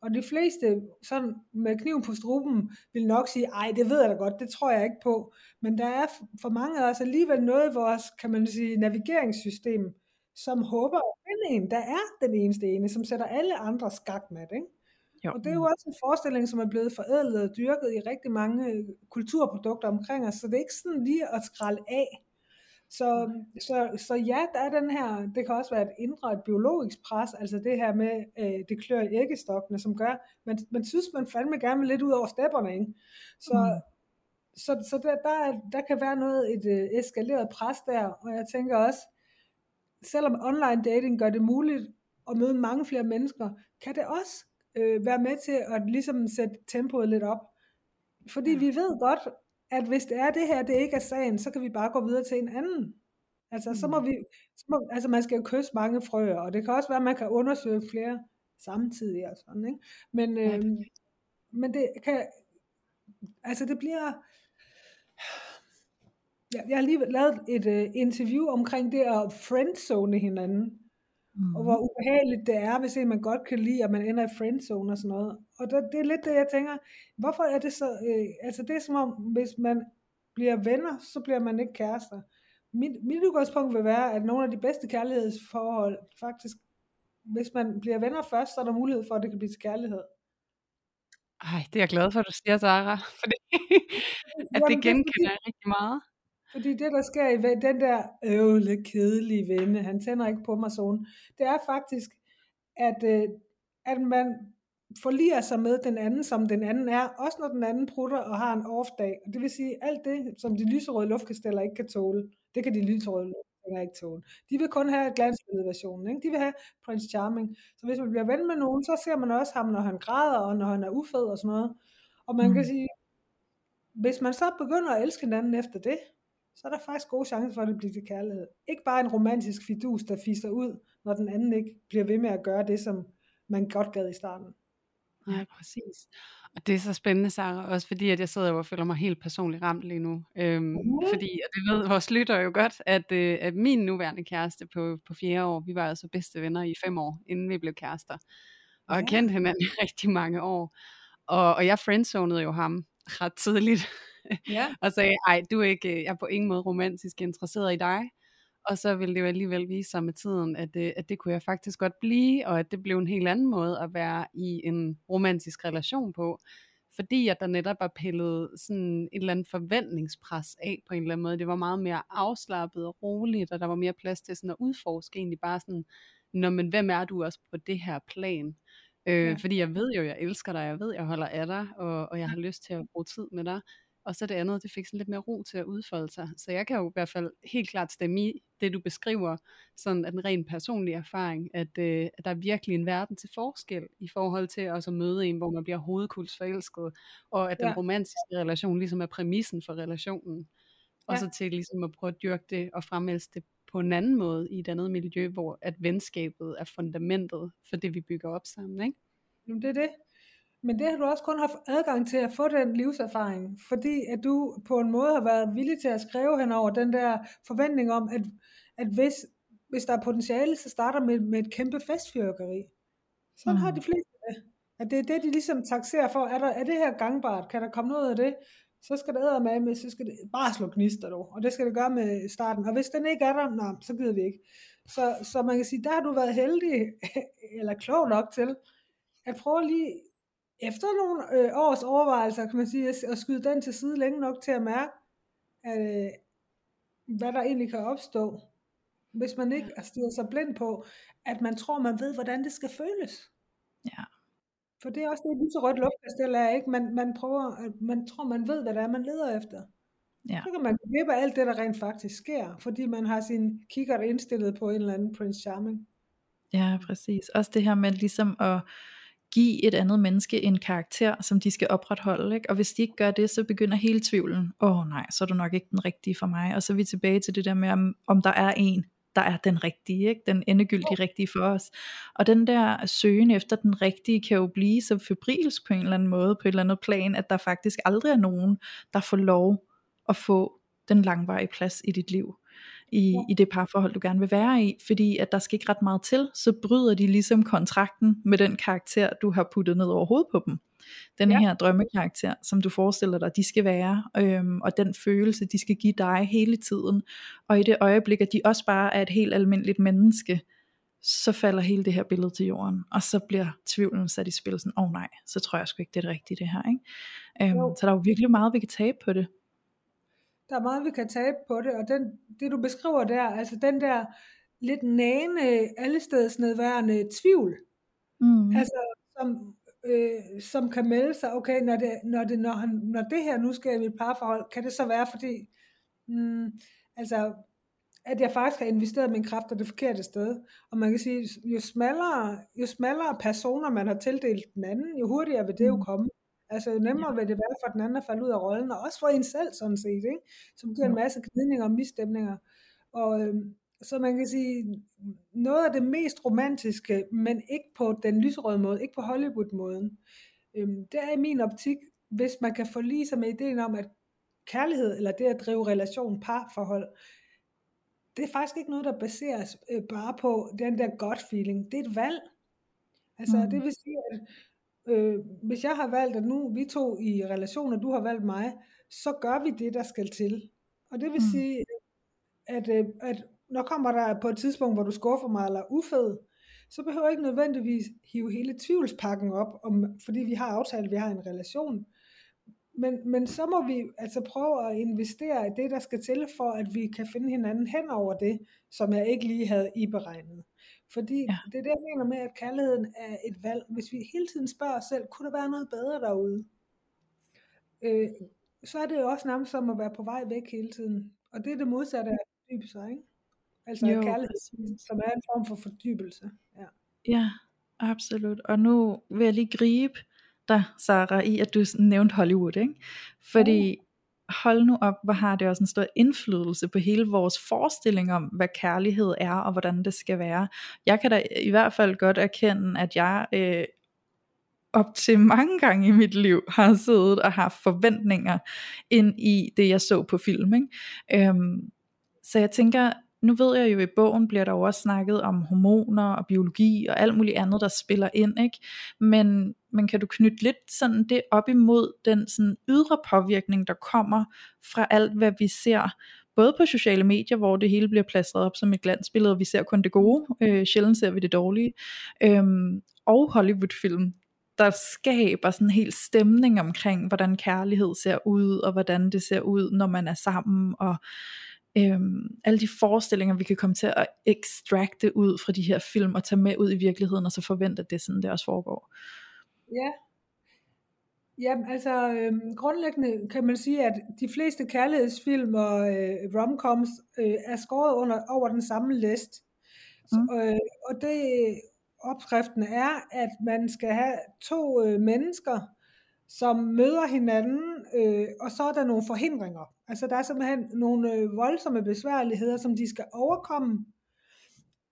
Og de fleste sådan med kniven på struben vil nok sige, ej det ved jeg da godt, det tror jeg ikke på. Men der er for mange af os alligevel noget i vores, kan man sige, navigeringssystem, som håber at finde en, der er den eneste ene, som sætter alle andre skakmat, ikke? Jo. Og det er jo også en forestilling, som er blevet forædlet og dyrket i rigtig mange øh, kulturprodukter omkring os, så det er ikke sådan lige at skralde af. Så, så, så ja, der er den her, det kan også være et indre, et biologisk pres, altså det her med, øh, det klør i æggestokkene, som gør, man, man synes, man fandme gerne vil lidt ud over stepperne, ikke? Så, Mm. så, så der, der, er- der kan være noget, et øh, eskaleret pres der, og jeg tænker også, selvom online dating gør det muligt at møde mange flere mennesker, kan det også øh, være med til at ligesom sætte tempoet lidt op. Fordi vi ved godt, at hvis det er det her, det ikke er sagen, så kan vi bare gå videre til en anden. Altså, så må Mm. vi, så må, altså man skal jo kysse mange frøer, og det kan også være, at man kan undersøge flere samtidig og sådan, ikke? Men, øh, men det kan, altså det bliver, jeg, jeg har lige lavet et uh, interview omkring det at friendzone hinanden, mm. og hvor ubehageligt det er, hvis man godt kan lide, at man ender i friendzone og sådan noget. Og der, det er lidt det, jeg tænker, hvorfor er det så, øh, altså det er som om, hvis man bliver venner, så bliver man ikke kærester. Mit, mit udgangspunkt vil være, at nogle af de bedste kærlighedsforhold, faktisk, hvis man bliver venner først, så er der mulighed for, at det kan blive til kærlighed. Ej, det er jeg glad for, at du siger, Sara, fordi at det genkender jeg rigtig meget. Fordi det, der sker i den der øvle, kedelige venne, han tænder ikke på mig sådan, det er faktisk, at, øh, at man forliger sig med den anden, som den anden er, også når den anden prutter og har en off-dag. Det vil sige, alt det, som de lyserøde luftkasteller ikke kan tåle, det kan de lyserøde luftkasteller ikke tåle. De vil kun have glansbilledet Ikke? De vil have Prince Charming. Så hvis man bliver ven med nogen, så ser man også ham, når han græder, og når han er ufed og sådan noget. Og man mm. kan sige, hvis man så begynder at elske hinanden efter det, så er der faktisk gode chancer for, at det bliver til kærlighed. Ikke bare en romantisk fidus, der fiser ud, når den anden ikke bliver ved med at gøre det, som man godt gad i starten. Ja, præcis. Og det er så spændende, Sarah, også fordi at jeg sidder og føler mig helt personligt ramt lige nu. Øhm, mm. Fordi at det ved vores lytter jo godt, at, øh, at min nuværende kæreste på, på fjerde år, vi var altså bedste venner i fem år, inden vi blev kærester. Og har kendt hinanden i rigtig mange år. Og, og jeg friendzonede jo ham ret tidligt. Ja. og sagde, ej, du er ikke, jeg er på ingen måde romantisk interesseret i dig. Og så ville det jo alligevel vise sig med tiden, at det, at det kunne jeg faktisk godt blive, og at det blev en helt anden måde at være i en romantisk relation på. Fordi at der netop var pillet sådan et eller andet forventningspres af på en eller anden måde. Det var meget mere afslappet og roligt, og der var mere plads til sådan at udforske egentlig bare sådan, Nå, men hvem er du også på det her plan? Øh, ja. Fordi jeg ved jo, jeg elsker dig, jeg ved, jeg holder af dig, og, og jeg har lyst til at bruge tid med dig. Og så det andet, det fik sådan lidt mere ro til at udfolde sig. Så jeg kan jo i hvert fald helt klart stemme i det, du beskriver, sådan at en ren personlig erfaring, at, øh, at der er virkelig en verden til forskel i forhold til også at møde en, hvor man bliver hovedkulsforelsket, og at den ja. romantiske relation ligesom er præmissen for relationen. Og ja. så til ligesom at prøve at dyrke det og fremælse det på en anden måde i et andet miljø, hvor at venskabet er fundamentet for det, vi bygger op sammen, ikke? Jamen det er det. Men det har du også kun haft adgang til at få den livserfaring, fordi at du på en måde har været villig til at skrive hen over den der forventning om, at, at hvis, hvis der er potentiale, så starter med, med et kæmpe festfyrkeri. Sådan mm. har de fleste det. At det er det, de ligesom taxerer for. Er, der, er det her gangbart? Kan der komme noget af det? Så skal det med, med, så skal det bare slå gnister dog. Og det skal det gøre med starten. Og hvis den ikke er der, nej, så gider vi ikke. Så, så man kan sige, der har du været heldig, eller klog nok til, at prøve lige efter nogle øh, års overvejelser, kan man sige, at, at skyde den til side længe nok til at mærke, at, øh, hvad der egentlig kan opstå, hvis man ikke stiger sig blind på, at man tror, man ved, hvordan det skal føles. Ja. For det er også det, så rødt luftkastel er, ikke? Man, man, prøver, man tror, man ved, hvad det er, man leder efter. Ja. Så kan man glemme alt det, der rent faktisk sker, fordi man har sin kikkert indstillet på en eller anden Prince Charming. Ja, præcis. Også det her med ligesom at give et andet menneske en karakter, som de skal opretholde. Ikke? Og hvis de ikke gør det, så begynder hele tvivlen. Åh oh, nej, så er du nok ikke den rigtige for mig. Og så er vi tilbage til det der med, om, om der er en, der er den rigtige, ikke? den endegyldige rigtige for os. Og den der søgen efter den rigtige kan jo blive så febrilsk på en eller anden måde, på et eller andet plan, at der faktisk aldrig er nogen, der får lov at få den langvarige plads i dit liv i, ja. i det parforhold, du gerne vil være i, fordi at der skal ikke ret meget til, så bryder de ligesom kontrakten med den karakter, du har puttet ned over hovedet på dem. Den ja. her drømmekarakter, som du forestiller dig, de skal være, øhm, og den følelse, de skal give dig hele tiden. Og i det øjeblik, at de også bare er et helt almindeligt menneske, så falder hele det her billede til jorden, og så bliver tvivlen sat i spil, sådan, åh oh, nej, så tror jeg sgu ikke, det er det rigtige det her. Ikke? Øhm, så der er jo virkelig meget, vi kan tabe på det der er meget, vi kan tabe på det, og den, det du beskriver der, altså den der lidt næne, allestedsnedværende tvivl, mm. altså som, øh, som kan melde sig, okay, når det, når, det, når, han, når det her nu skal i mit parforhold, kan det så være, fordi, mm, altså, at jeg faktisk har investeret min kræfter det forkerte sted. Og man kan sige, jo smallere, jo smallere personer man har tildelt den anden, jo hurtigere vil det jo mm. komme. Altså jo nemmere vil det være for den anden at falde ud af rollen, og også for en selv sådan set, ikke? som giver en masse gnidninger og misstemninger. Og, øhm, så man kan sige, noget af det mest romantiske, men ikke på den lyserøde måde, ikke på Hollywood-måden, øhm, det er i min optik, hvis man kan forlige sig med ideen om, at kærlighed, eller det at drive relation, parforhold, det er faktisk ikke noget, der baseres øh, bare på den der godt feeling. Det er et valg. Altså mm. det vil sige, at øh, hvis jeg har valgt, at nu vi to i relation, og du har valgt mig, så gør vi det, der skal til. Og det vil mm. sige, at, øh, at når kommer der på et tidspunkt, hvor du skuffer mig eller ufed, så behøver jeg ikke nødvendigvis hive hele tvivlspakken op, om, fordi vi har aftalt, at vi har en relation. Men, men så må vi altså prøve at investere i det, der skal til, for at vi kan finde hinanden hen over det, som jeg ikke lige havde i beregnet. Fordi ja. det er det, jeg mener med, at kærligheden er et valg. Hvis vi hele tiden spørger os selv, kunne der være noget bedre derude? Øh, så er det jo også nærmest som at være på vej væk hele tiden. Og det er det modsatte af at fordybe sig, ikke? Altså jo, kærlighed, som er en form for fordybelse. Ja. ja, absolut. Og nu vil jeg lige gribe dig, Sarah, i at du nævnte Hollywood, ikke? Fordi hold nu op, hvor har det også en stor indflydelse på hele vores forestilling om, hvad kærlighed er, og hvordan det skal være. Jeg kan da i hvert fald godt erkende, at jeg øh, op til mange gange i mit liv har siddet og haft forventninger ind i det, jeg så på film. Ikke? Øhm, så jeg tænker, nu ved jeg jo, at i bogen bliver der jo også snakket om hormoner og biologi og alt muligt andet, der spiller ind, ikke? Men, men kan du knytte lidt sådan det op imod den sådan ydre påvirkning, der kommer fra alt, hvad vi ser, både på sociale medier, hvor det hele bliver plastret op som et glansbillede, og vi ser kun det gode, øh, sjældent ser vi det dårlige, øhm, og Hollywood-film, der skaber sådan en helt stemning omkring, hvordan kærlighed ser ud, og hvordan det ser ud, når man er sammen, og øhm, alle de forestillinger, vi kan komme til at ekstrakte ud fra de her film, og tage med ud i virkeligheden, og så forvente, at det er sådan, det også foregår. Ja, Jamen altså øhm, grundlæggende kan man sige, at de fleste kærlighedsfilm og øh, romcoms øh, er skåret under, over den samme list. Så, mm. øh, og det opskriften er, at man skal have to øh, mennesker, som møder hinanden, øh, og så er der nogle forhindringer. Altså der er simpelthen nogle øh, voldsomme besværligheder, som de skal overkomme,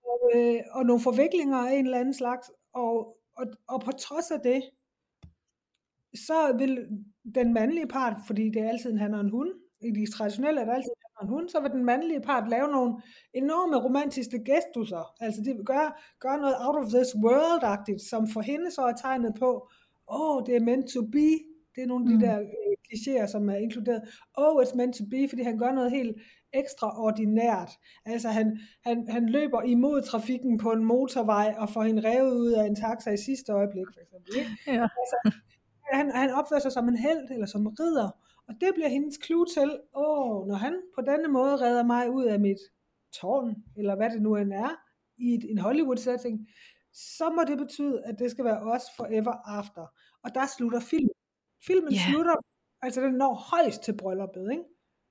og, øh, og nogle forviklinger af en eller anden slags, og, og, og på trods af det, så vil den mandlige part, fordi det er altid en han og en hund, i de traditionelle er det altid en og en hund, så vil den mandlige part lave nogle enorme romantiske gestusser. Altså de vil gøre, gøre noget out of this world-agtigt, som for hende så er tegnet på, åh, oh, det er meant to be. Det er nogle af de mm. der øh, klichéer, som er inkluderet. Oh, it's meant to be, fordi han gør noget helt ekstraordinært. Altså han, han, han løber imod trafikken på en motorvej og får hende revet ud af en taxa i sidste øjeblik, for eksempel. Ikke? Ja. Altså, han, han opfører sig som en held eller som ridder, og det bliver hendes clue til, åh, når han på denne måde redder mig ud af mit tårn, eller hvad det nu end er, i et, en Hollywood-setting, så må det betyde, at det skal være os forever after. Og der slutter filmen. Filmen yeah. slutter, altså den når højst til brylluppet, ikke?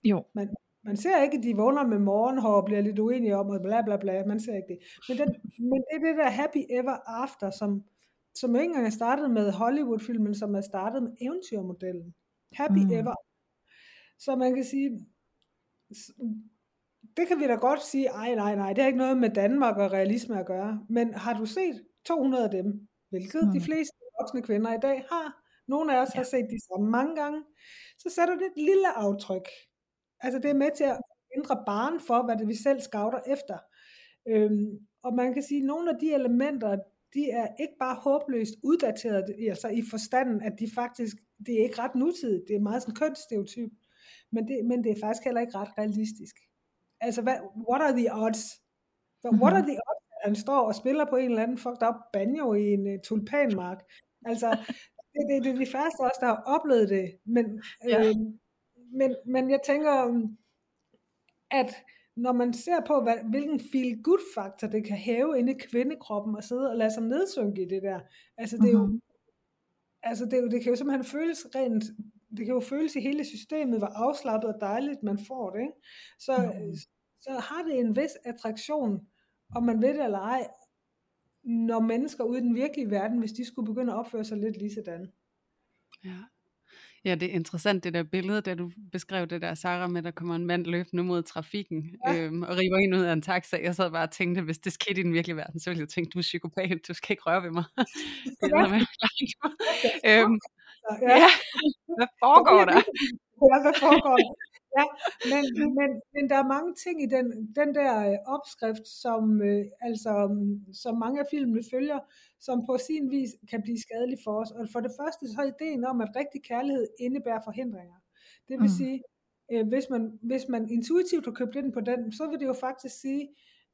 Jo. Man, man ser ikke, at de vågner med morgenhår og bliver lidt uenige om, og bla bla bla, man ser ikke det. Men, den, men det er det der happy ever after, som, som ikke engang er startet med Hollywood-filmen, som er startet med eventyrmodellen. Happy mm. ever. Så man kan sige, det kan vi da godt sige, ej nej nej, det har ikke noget med Danmark og realisme at gøre. Men har du set 200 af dem, hvilket mm. de fleste voksne kvinder i dag har, nogle af os ja. har set de samme mange gange, så sætter det et lille aftryk. Altså det er med til at ændre barn for, hvad det vi selv scouter efter. Øhm, og man kan sige, at nogle af de elementer, de er ikke bare håbløst uddateret, altså i forstanden, at de faktisk, det er ikke ret nutidigt, det er meget sådan kønsstereotyp, men det, men det er faktisk heller ikke ret realistisk. Altså, hvad, what are the odds? What are the odds, at han står og spiller på en eller anden fucked up banjo i en uh, tulpanmark? Altså, det, det, det er de første også, der har oplevet det, men, ja. øh, men, men jeg tænker, at når man ser på, hvad, hvilken feel-good-faktor det kan have inde i kvindekroppen og sidde og lade sig nedsynke i det der, altså det er jo, mm-hmm. altså det, er jo, det kan jo simpelthen føles rent, det kan jo føles i hele systemet, hvor afslappet og dejligt man får det, ikke? Så, mm-hmm. så har det en vis attraktion, om man ved det eller ej, når mennesker ude i den virkelige verden, hvis de skulle begynde at opføre sig lidt lige sådan. Ja. Ja, det er interessant det der billede, da du beskrev det der, Sarah, med at der kommer en mand løbende mod trafikken Ja. øhm, og river en ud af en taxa. Jeg sad bare og tænkte, hvis det skete i den virkelige verden, så ville jeg tænke, du er psykopat, du skal ikke røre ved mig. det er med øhm, Så, ja. hvad foregår der? Ja, hvad foregår der? Ja, men, men, men der er mange ting i den, den der øh, opskrift, som, øh, altså, mm, som mange af filmene følger, som på sin vis kan blive skadelig for os. Og for det første så er ideen om, at rigtig kærlighed indebærer forhindringer. Det vil Mm. sige, øh, hvis, man, hvis man intuitivt har købt ind på den, så vil det jo faktisk sige,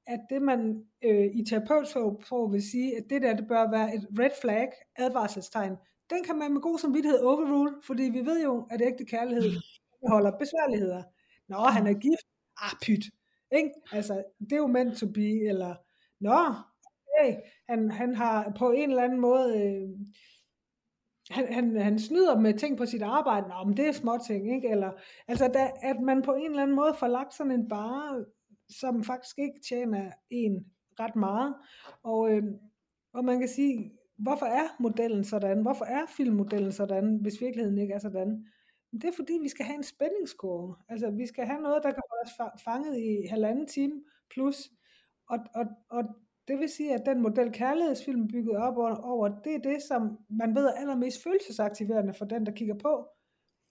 at det man øh, i terapeutsprog vil sige, at det der det bør være et red flag, advarselstegn, den kan man med god samvittighed overrule, fordi vi ved jo, at ægte kærlighed indeholder besværligheder. Nå, han er gift. Ah, pyt. Ikke? Altså, det er jo meant to be, eller Nå, okay, han, han har på en eller anden måde, øh, han, han, han snyder med ting på sit arbejde, Nå, men det er små ting, ikke? Eller, altså, da, at man på en eller anden måde får lagt sådan en bare, som faktisk ikke tjener en ret meget. Og, øh, og man kan sige, hvorfor er modellen sådan? Hvorfor er filmmodellen sådan, hvis virkeligheden ikke er sådan? Det er fordi, vi skal have en spændingskurve. Altså, vi skal have noget, der kan holde os fa- fanget i halvanden time plus. Og, og, og det vil sige, at den model kærlighedsfilm bygget op over, det er det, som man ved er allermest følelsesaktiverende for den, der kigger på.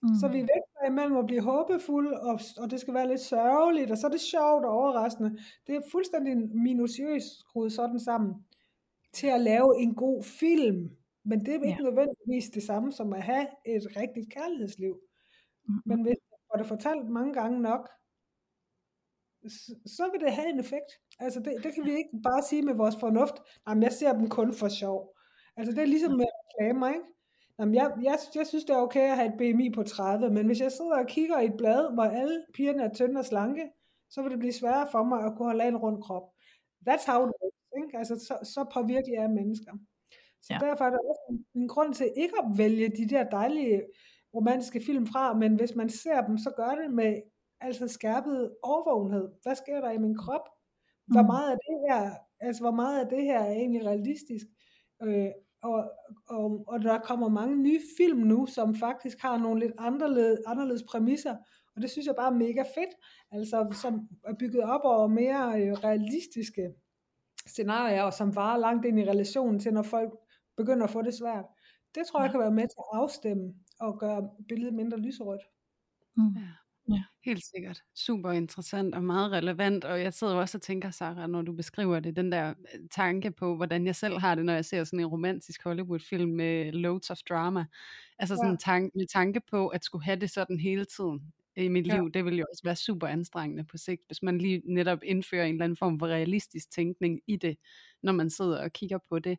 Mm. Så vi vægter imellem at blive håbefulde, og, og det skal være lidt sørgeligt, og så er det sjovt og overraskende. Det er fuldstændig minutiøst skruet sådan sammen til at lave en god film. Men det er ikke Ja. nødvendigvis det samme som at have et rigtigt kærlighedsliv. Men hvis man får det fortalt mange gange nok, så, så vil det have en effekt. Altså det, det kan vi ikke bare sige med vores fornuft, jamen jeg ser dem kun for sjov. Altså det er ligesom med reklamer, ikke? Jamen jeg, jeg, jeg synes det er okay at have et BMI på 30, men hvis jeg sidder og kigger i et blad, hvor alle pigerne er tynde og slanke, så vil det blive sværere for mig at kunne holde en rund krop. That's how it works, ikke? Altså så, så påvirkelige er mennesker. Så Ja. ja. derfor er der også en, en grund til ikke at vælge de der dejlige romantiske film fra, men hvis man ser dem, så gør det med altså skærpet overvågenhed. Hvad sker der i min krop? Hvor Mm. meget af det her, altså hvor meget af det her er egentlig realistisk? Øh, og, og, og der kommer mange nye film nu, som faktisk har nogle lidt anderledes, anderledes præmisser, og det synes jeg bare er mega fedt, altså som er bygget op over mere øh, realistiske scenarier, og som varer langt ind i relationen til, når folk begynder at få det svært. Det tror jeg kan være med til at afstemme og gøre billedet mindre lyserødt. Mm. Helt sikkert. Super interessant og meget relevant. Og jeg sidder også og tænker, Sarah, når du beskriver det, den der øh, tanke på, hvordan jeg selv har det, når jeg ser sådan en romantisk Hollywood-film med loads of drama. Altså sådan Ja. en tanke, med tanke på at skulle have det sådan hele tiden i mit Ja. liv, det vil jo også være super anstrengende på sigt, hvis man lige netop indfører en eller anden form for realistisk tænkning i det, når man sidder og kigger på det.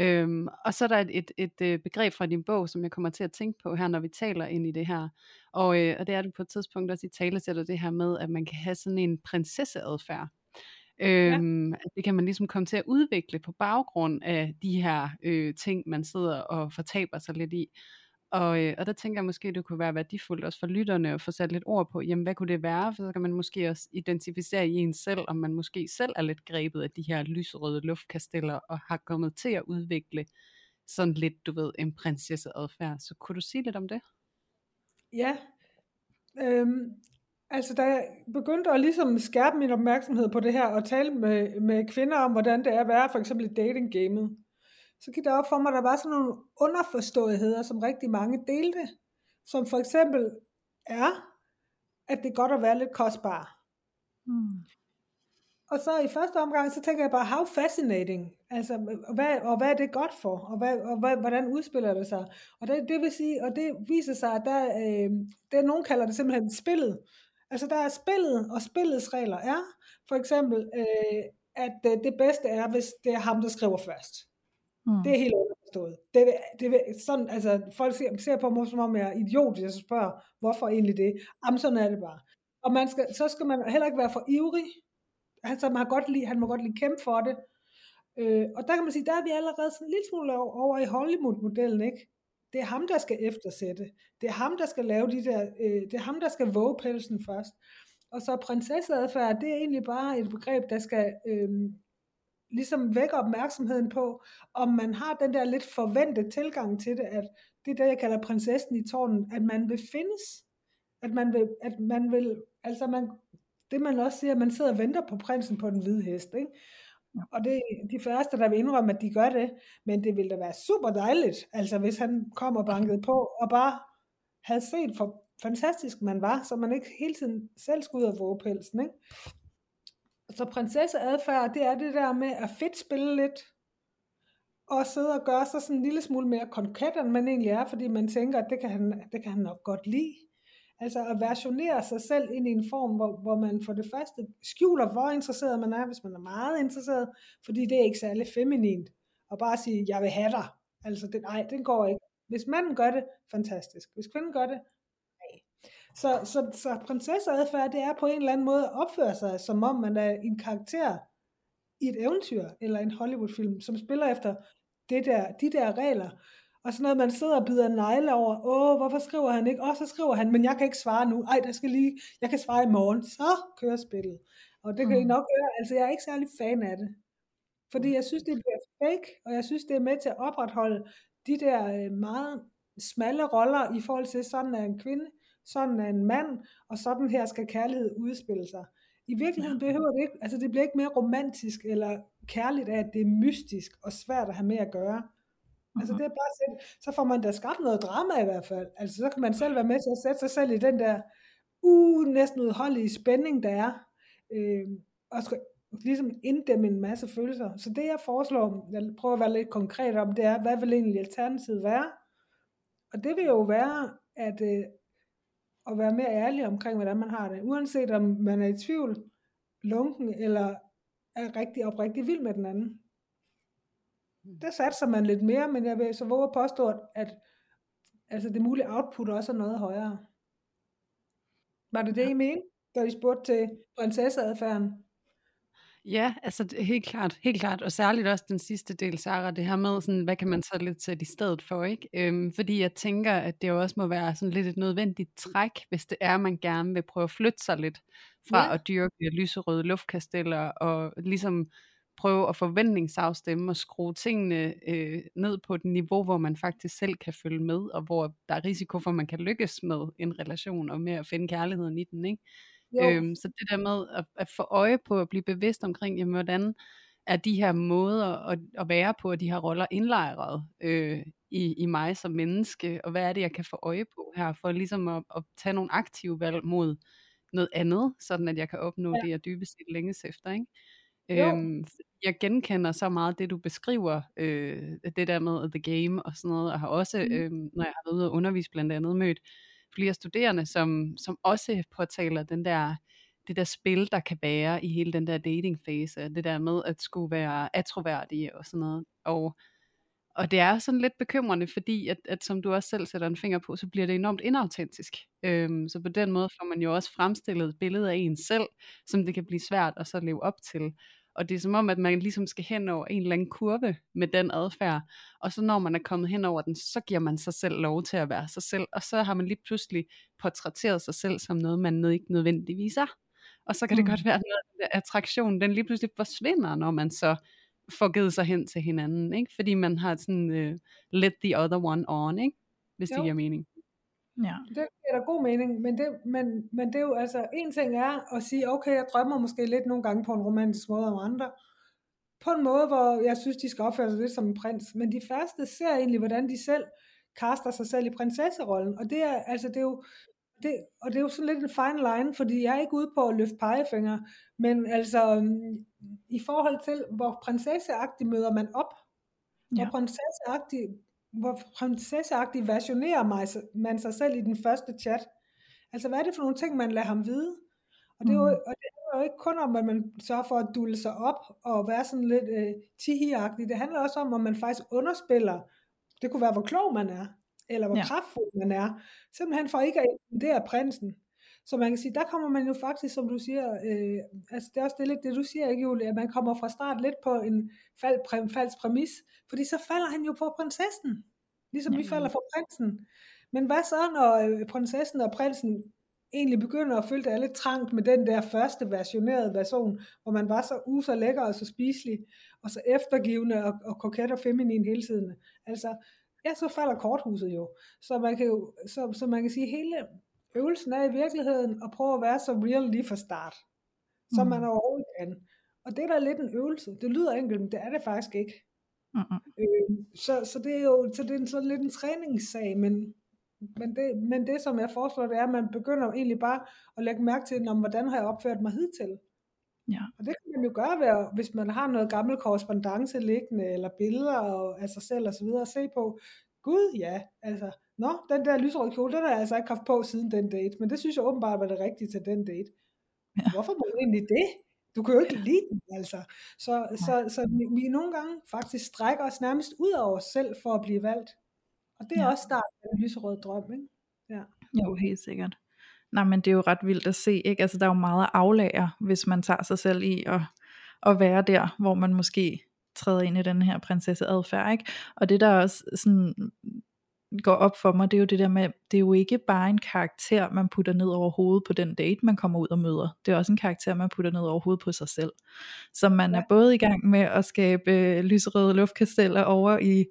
Øhm, og så er der et, et, et, et begreb fra din bog, som jeg kommer til at tænke på her, når vi taler ind i det her. Og, øh, og det er du på et tidspunkt også i tale sætter det her med, at man kan have sådan en prinsesseadfærd. Øhm, at det kan man ligesom komme til at udvikle på baggrund af de her øh, ting, man sidder og fortaber sig lidt i. Og, øh, og der tænker jeg måske, at det kunne være værdifuldt også for lytterne at få sat lidt ord på, jamen hvad kunne det være? For så kan man måske også identificere i en selv, om man måske selv er lidt grebet af de her lyserøde luftkasteller, og har kommet til at udvikle sådan lidt, du ved, en prinsesseadfærd. Så kunne du sige lidt om det? Ja, øhm, altså da jeg begyndte at ligesom skærpe min opmærksomhed på det her, og tale med, med kvinder om, hvordan det er at være for eksempel i datinggamet, så gik det op for mig, at der var sådan nogle underforståetheder, som rigtig mange delte, som for eksempel er, at det er godt at være lidt kostbar. Mm. Og så i første omgang, så tænker jeg bare, how fascinating, altså, og hvad, og hvad er det godt for, og, hvad, og hvad, hvordan udspiller det sig? Og det, det vil sige, og det viser sig, at der, øh, det nogen kalder det simpelthen spillet. Altså der er spillet, og spillets regler er, for eksempel, øh, at øh, det bedste er, hvis det er ham, der skriver først. Mm. Det er helt underforstået. Det, det, sådan, altså, folk ser, ser på mig, som om jeg er idiot, hvis jeg så spørger, hvorfor egentlig det? Jamen, sådan er det bare. Og man skal, så skal man heller ikke være for ivrig. Altså, man, har godt lide, han må godt lige kæmpe for det. Øh, og der kan man sige, der er vi allerede sådan en lille smule over, over i Hollywood-modellen, ikke? Det er ham, der skal eftersætte. Det er ham, der skal lave de der, øh, det er ham, der skal våge pelsen først. Og så prinsesseadfærd, det er egentlig bare et begreb, der skal øh, ligesom vække opmærksomheden på, om man har den der lidt forventede tilgang til det, at det er det, jeg kalder prinsessen i tårnen, at man vil findes. At man vil, at man vil altså man, det man også siger, at man sidder og venter på prinsen på den hvide hest, ikke? Og det er de første, der vil indrømme, at de gør det, men det ville da være super dejligt, altså hvis han kom og bankede på, og bare havde set, hvor fantastisk man var, så man ikke hele tiden selv skulle ud og våge pelsen, ikke? Så prinsesseadfærd, det er det der med at fedt spille lidt, og sidde og gøre sig sådan en lille smule mere konkret, end man egentlig er, fordi man tænker, at det kan han, det kan han nok godt lide. Altså at versionere sig selv ind i en form, hvor, hvor man for det første skjuler, hvor interesseret man er, hvis man er meget interesseret, fordi det er ikke særlig feminint. Og bare sige, jeg vil have dig. Altså, det, nej, den går ikke. Hvis manden gør det, fantastisk. Hvis kvinden gør det. Så, så, så prinsesseadfærd, det er på en eller anden måde at opføre sig, som om man er en karakter i et eventyr, eller en Hollywood-film, som spiller efter det der, de der regler. Og sådan noget, man sidder og bider negle over, åh, hvorfor skriver han ikke? Og så skriver han, men jeg kan ikke svare nu. Ej, der skal lige, jeg kan svare i morgen. Så kører spillet. Og det kan mm. I nok høre, altså jeg er ikke særlig fan af det. Fordi jeg synes, det bliver fake, og jeg synes, det er med til at opretholde de der øh, meget smalle roller i forhold til, sådan er en kvinde, sådan er en mand, og sådan her skal kærlighed udspille sig. I virkeligheden behøver det ikke, altså det bliver ikke mere romantisk eller kærligt af, at det er mystisk og svært at have med at gøre. Altså det er bare sæt, så får man da skabt noget drama i hvert fald. Altså så kan man selv være med til at sætte sig selv i den der uh, næsten udholdelige spænding, der er. Øh, og skal ligesom inddæmme en masse følelser. Så det jeg foreslår, jeg prøver at være lidt konkret om, det er, hvad vil egentlig alternativet være? Og det vil jo være, at, øh, at være mere ærlig omkring, hvordan man har det. Uanset om man er i tvivl, lunken, eller er rigtig oprigtig vild med den anden. Mm. Der satser man lidt mere, men jeg vil så våge at påstå, at altså det mulige output også er noget højere. Var det det, I mente, da I spurgte til prinsesseadfærden? Ja, altså helt klart, helt klart, og særligt også den sidste del, Sarah, det her med, sådan, hvad kan man så lidt sætte i stedet for, ikke? Øhm, fordi jeg tænker, at det også må være sådan lidt et nødvendigt træk, hvis det er, man gerne vil prøve at flytte sig lidt fra ja. at dyrke lyserøde luftkasteller, og ligesom prøve at forventningsafstemme og skrue tingene øh, ned på et niveau, hvor man faktisk selv kan følge med, og hvor der er risiko for, at man kan lykkes med en relation, og med at finde kærligheden i den, ikke? Øhm, så det der med at, at få øje på at blive bevidst omkring, jamen, hvordan er de her måder at, at være på, og de her roller indlejret øh, i, i mig som menneske, og hvad er det, jeg kan få øje på her, for ligesom at, at tage nogle aktive valg mod noget andet, sådan at jeg kan opnå ja. det, jeg dybest set længes efter. Ikke? Øhm, jeg genkender så meget det, du beskriver, øh, det der med the game og sådan noget, og har også, mm. øh, når jeg har været ude og undervise blandt andet, mødt flere studerende, som, som også påtaler den der, det der spil, der kan være i hele den der datingfase, det der med at skulle være atroværdige og sådan noget. Og, og det er sådan lidt bekymrende, fordi at, at som du også selv sætter en finger på, så bliver det enormt inautentisk. Øhm, så på den måde får man jo også fremstillet et billede af en selv, som det kan blive svært at så leve op til. Og det er som om, at man ligesom skal hen over en eller anden kurve med den adfærd, og så når man er kommet hen over den, så giver man sig selv lov til at være sig selv, og så har man lige pludselig portrætteret sig selv som noget, man ikke nødvendigvis er. Og så kan det mm. godt være, at noget af attraktion, den lige pludselig forsvinder, når man så får givet sig hen til hinanden, ikke? fordi man har sådan uh, let the other one on, ikke? hvis jo. det giver mening. Ja. Det giver da god mening, men det, men, men det er jo altså, en ting er at sige, okay, jeg drømmer måske lidt nogle gange på en romantisk måde om andre, på en måde, hvor jeg synes, de skal opføre sig lidt som en prins, men de første ser egentlig, hvordan de selv kaster sig selv i prinsesserollen, og det er, altså, det er jo, det, og det er jo sådan lidt en fine line, fordi jeg er ikke ude på at løfte pegefinger, men altså i forhold til, hvor prinsesseagtigt møder man op, ja. hvor prinsesseagtigt hvor prinsesseagtigt versionerer man, sig selv i den første chat. Altså hvad er det for nogle ting, man lader ham vide? Og det er jo, mm. og det er jo ikke kun om, at man sørger for at dulle sig op og være sådan lidt øh, tihiagtig. Det handler også om, at man faktisk underspiller. Det kunne være, hvor klog man er, eller hvor ja. kraftfuld man er. Simpelthen for ikke at intimidere prinsen. Så man kan sige, der kommer man jo faktisk, som du siger, øh, altså det er også det, lidt det, du siger, ikke Julie, at man kommer fra start lidt på en fald, præ, falsk præmis, fordi så falder han jo på prinsessen, ligesom ja. vi falder for prinsen. Men hvad så, når øh, prinsessen og prinsen egentlig begynder at føle, det er lidt trangt med den der første versionerede version, hvor man var så us og lækker og så spiselig, og så eftergivende og, og koket og feminin hele tiden. Altså, ja, så falder korthuset jo. Så man kan jo, så, så man kan sige, hele øvelsen er i virkeligheden at prøve at være så real lige fra start, som Mm. man overhovedet kan. Og det er da lidt en øvelse. Det lyder enkelt, men det er det faktisk ikke. Mm-mm. Øh, så, så det er jo så det er en, sådan lidt en træningssag, men, men, det, men det som jeg foreslår, det er, at man begynder egentlig bare at lægge mærke til, om hvordan har jeg opført mig hidtil. Ja. Og det kan man jo gøre, ved hvis man har noget gammel korrespondence liggende, eller billeder og, af sig selv og så videre, at se på, gud ja, altså, nå, den der lyserøde kjole, den har jeg altså ikke haft på siden den date, men det synes jeg åbenbart var det rigtige til den date. Ja. Hvorfor må du egentlig det? Du kan jo ikke lide den, altså. Så, så, så vi, vi nogle gange faktisk strækker os nærmest ud af os selv for at blive valgt. Og det er Ja. også starten af en lyserød drøm, ikke? Jo, helt sikkert. Nej, men det er jo ret vildt at se, ikke? Altså, der er jo meget at aflære, hvis man tager sig selv i at, at være der, hvor man måske træder ind i den her prinsesseadfærd, ikke? Og det der også sådan går op for mig, det er jo det der med, det er jo ikke bare en karakter, man putter ned over hovedet på den date, man kommer ud og møder. Det er også en karakter, man putter ned over hovedet på sig selv. Så man Ja. er både i gang med at skabe øh, lyserøde luftkasteller over i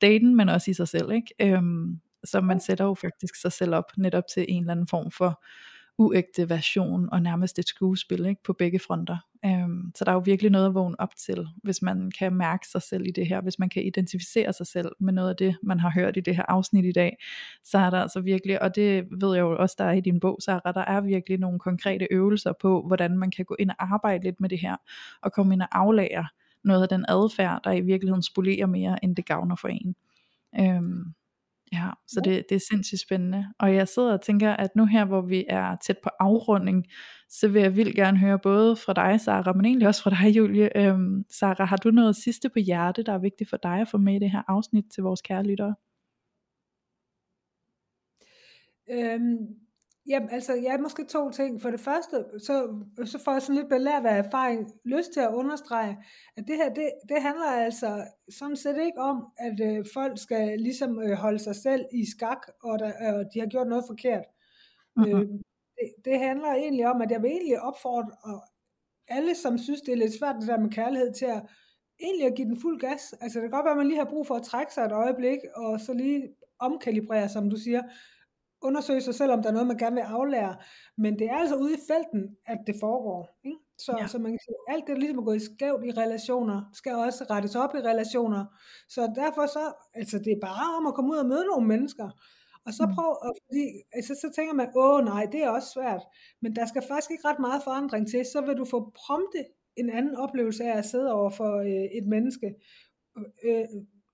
daten, men også i sig selv, ikke? Øhm, så man sætter jo faktisk sig selv op netop til en eller anden form for uægte version og nærmest et skuespil ikke, på begge fronter. Øhm, så der er jo virkelig noget at vågne op til, hvis man kan mærke sig selv i det her, hvis man kan identificere sig selv med noget af det, man har hørt i det her afsnit i dag, så er der altså virkelig, og det ved jeg jo også, der er i din bog, Sarah, der er virkelig nogle konkrete øvelser på, hvordan man kan gå ind og arbejde lidt med det her, og komme ind og aflære noget af den adfærd, der i virkeligheden spolerer mere, end det gavner for en. Øhm, Ja, så det, det er sindssygt spændende. Og jeg sidder og tænker, at nu her, hvor vi er tæt på afrunding, så vil jeg vildt gerne høre både fra dig, Sara, men egentlig også fra dig, Julie. Øhm, Sara, har du noget sidste på hjerte, der er vigtigt for dig at få med i det her afsnit til vores kære lyttere? Øhm, jamen, altså, ja, måske to ting. For det første, så, så får jeg sådan lidt belært af erfaring lyst til at understrege, at det her, det, det handler altså sådan set ikke om, at øh, folk skal ligesom øh, holde sig selv i skak, og, der, og de har gjort noget forkert. Mhm. Øh, det, det handler egentlig om, at jeg vil egentlig opfordre og alle, som synes, det er lidt svært det der med kærlighed, til at egentlig at give den fuld gas. Altså det kan godt være, at man lige har brug for at trække sig et øjeblik, og så lige omkalibrere, som du siger, undersøge sig selv, om der er noget, man gerne vil aflære. Men det er altså ude i felten, at det foregår. Ikke? Så, Ja. så man kan sige, alt det, der ligesom er gået skævt i relationer, skal også rettes op i relationer. Så derfor så, altså det er bare om at komme ud og møde nogle mennesker. Og så Mm. prøv, at, fordi, altså, så tænker man, åh nej, det er også svært. Men der skal faktisk ikke ret meget forandring til, så vil du få prompte en anden oplevelse af at sidde over for øh, et menneske. Øh,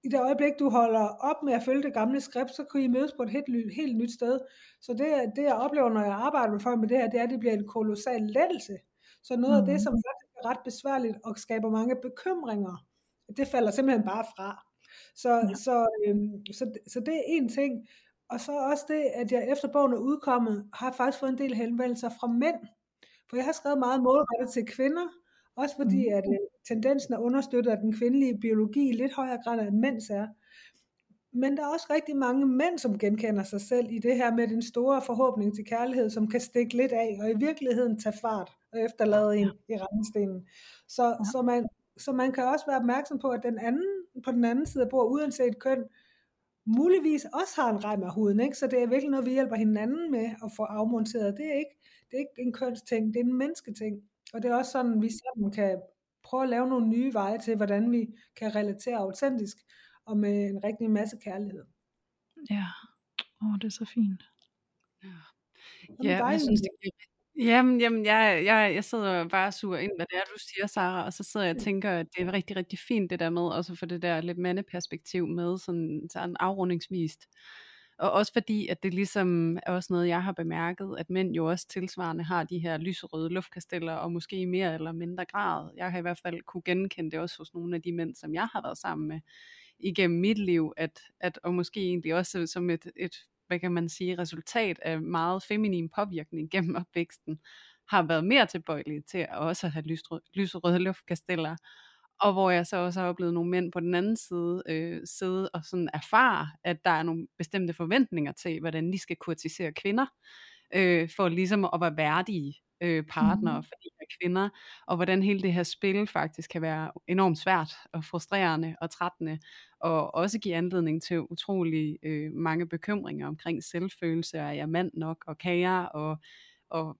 I det øjeblik, du holder op med at følge det gamle skript, så kan I mødes på et helt, helt nyt sted. Så det, det, jeg oplever, når jeg arbejder med folk med det her, det er, at det bliver en kolossal lettelse. Så noget mm. af det, Mhm. som faktisk er ret besværligt og skaber mange bekymringer, det falder simpelthen bare fra. Så, ja. så, øhm, så, så det er en ting. Og så også det, at jeg efter bogen er udkommet, har faktisk fået en del henvendelser fra mænd. For jeg har skrevet meget målrettet til kvinder, også fordi Mm. at øh, tendensen er understøttet af den kvindelige biologi i lidt højere grad end mænds er. Men der er også rigtig mange mænd, som genkender sig selv i det her med den store forhåbning til kærlighed, som kan stikke lidt af, og i virkeligheden tage fart og efterlade en i randstenen. Så, Ja. ja. så, man, så man kan også være opmærksom på, at den anden, på den anden side af bordet, uanset køn, muligvis også har en rem af huden. Ikke? Så det er virkelig noget, vi hjælper hinanden med at få afmonteret. Det er ikke, det er ikke en kønsting, det er en mennesketing. Og det er også sådan, vi sammen kan prøve at lave nogle nye veje til, hvordan vi kan relatere autentisk og med en rigtig masse kærlighed. Ja, åh, det er så fint. Sådan Ja, og jeg dejligt. synes, det giver Jamen, jamen jeg, jeg, jeg sidder bare og suger ind, hvad det er, du siger, Sara, og så sidder jeg og tænker, at det er rigtig, rigtig fint det der med, også for det der lidt mandeperspektiv med, sådan, sådan afrundingsvist. Og også fordi, at det ligesom er også noget, jeg har bemærket, at mænd jo også tilsvarende har de her lyserøde luftkasteller, og måske i mere eller mindre grad. Jeg har i hvert fald kunne genkende det også hos nogle af de mænd, som jeg har været sammen med igennem mit liv, at, at og måske egentlig også som et, et hvad kan man sige, resultat af meget feminin påvirkning gennem opvæksten, har været mere tilbøjelige til at også have lyserøde luftkasteller. Og hvor jeg så også har oplevet nogle mænd på den anden side øh, sidde og sådan erfare, at der er nogle bestemte forventninger til, hvordan de skal kurtisere kvinder, øh, for ligesom at være værdige øh, partnere, mm. fordi jeg kvinder, og hvordan hele det her spil faktisk kan være enormt svært og frustrerende og trættende, og også give anledning til utrolig øh, mange bekymringer omkring selvfølelse, er jeg mand nok, og kager, og, og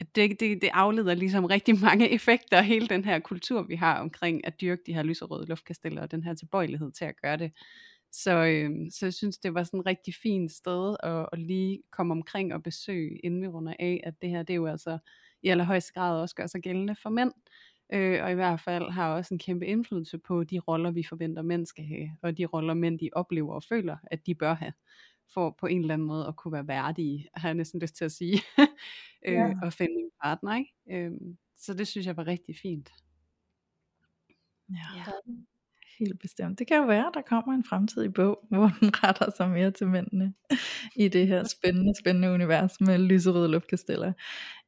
det, det, det afleder ligesom rigtig mange effekter, hele den her kultur, vi har omkring at dyrke de her lyserøde luftkasteller, og den her tilbøjelighed til at gøre det. Så, øh, så jeg synes, det var sådan et rigtig fint sted at, at lige komme omkring og besøge, inden vi runder af, at det her, det er jo altså i allerhøjeste grad også gør sig gældende for mænd, øh, og i hvert fald har også en kæmpe indflydelse på de roller, vi forventer mænd skal have, og de roller mænd, de oplever og føler, at de bør have, for på en eller anden måde at kunne være værdige, har jeg næsten lyst til at sige, øh, ja. og finde en partner. Ikke? Øh, så det synes jeg var rigtig fint. Ja. ja. Helt bestemt. Det kan jo være, at der kommer en fremtidig bog, hvor den retter sig mere til mændene i det her spændende, spændende univers med lyserøde luftkasteller.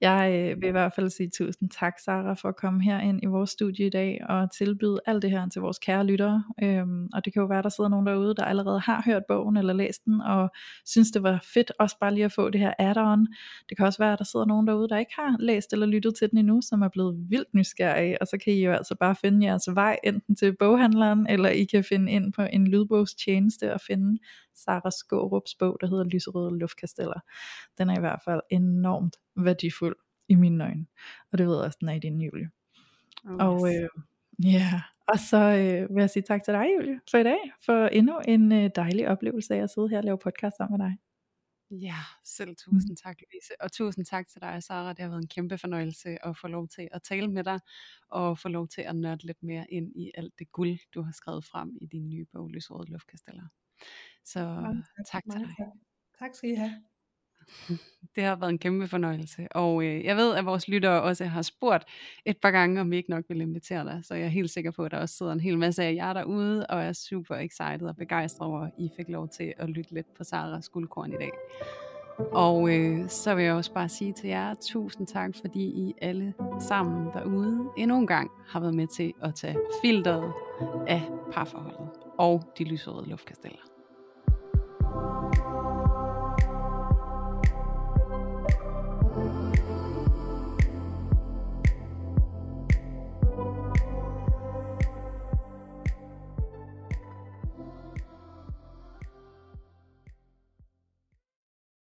Jeg øh, vil i hvert fald sige tusind tak, Sara, for at komme her ind i vores studie i dag og tilbyde alt det her til vores kære lyttere. Øhm, og det kan jo være, der sidder nogen derude, der allerede har hørt bogen eller læst den, og synes, det var fedt også bare lige at få det her add-on. Det kan også være, at der sidder nogen derude, der ikke har læst eller lyttet til den endnu, som er blevet vildt nysgerrige, og så kan I jo altså bare finde jeres vej enten til boghandleren, eller I kan finde ind på en lydbogstjeneste og finde Sara Skårups bog, der hedder Lyserøde Luftkasteller. Den er i hvert fald enormt værdifuld i mine øjne. Og det ved jeg også, den er i din, Julie. Oh, yes. Og øh, ja, og så øh, vil jeg sige tak til dig, Julie, for i dag, for endnu en øh, dejlig oplevelse af at sidde her og lave podcast sammen med dig. Ja, selv tusind tak, Louise. Og tusind tak til dig, Sara. Det har været en kæmpe fornøjelse at få lov til at tale med dig, og få lov til at nørde lidt mere ind i alt det guld, du har skrevet frem i din nye bog, Lysrøde Luftkasteller. Så tak, tak til dig. Tak skal I have. Det har været en kæmpe fornøjelse, og øh, jeg ved, at vores lyttere også har spurgt et par gange, om vi ikke nok vil invitere dig, så jeg er helt sikker på, at der også sidder en hel masse af jer derude, og er super excited og begejstret over, at I fik lov til at lytte lidt på Saras guldkorn i dag. Og øh, så vil jeg også bare sige til jer, tusind tak, fordi I alle sammen derude endnu en gang har været med til at tage filteret af parforholdet og de lyserøde luftkasteller.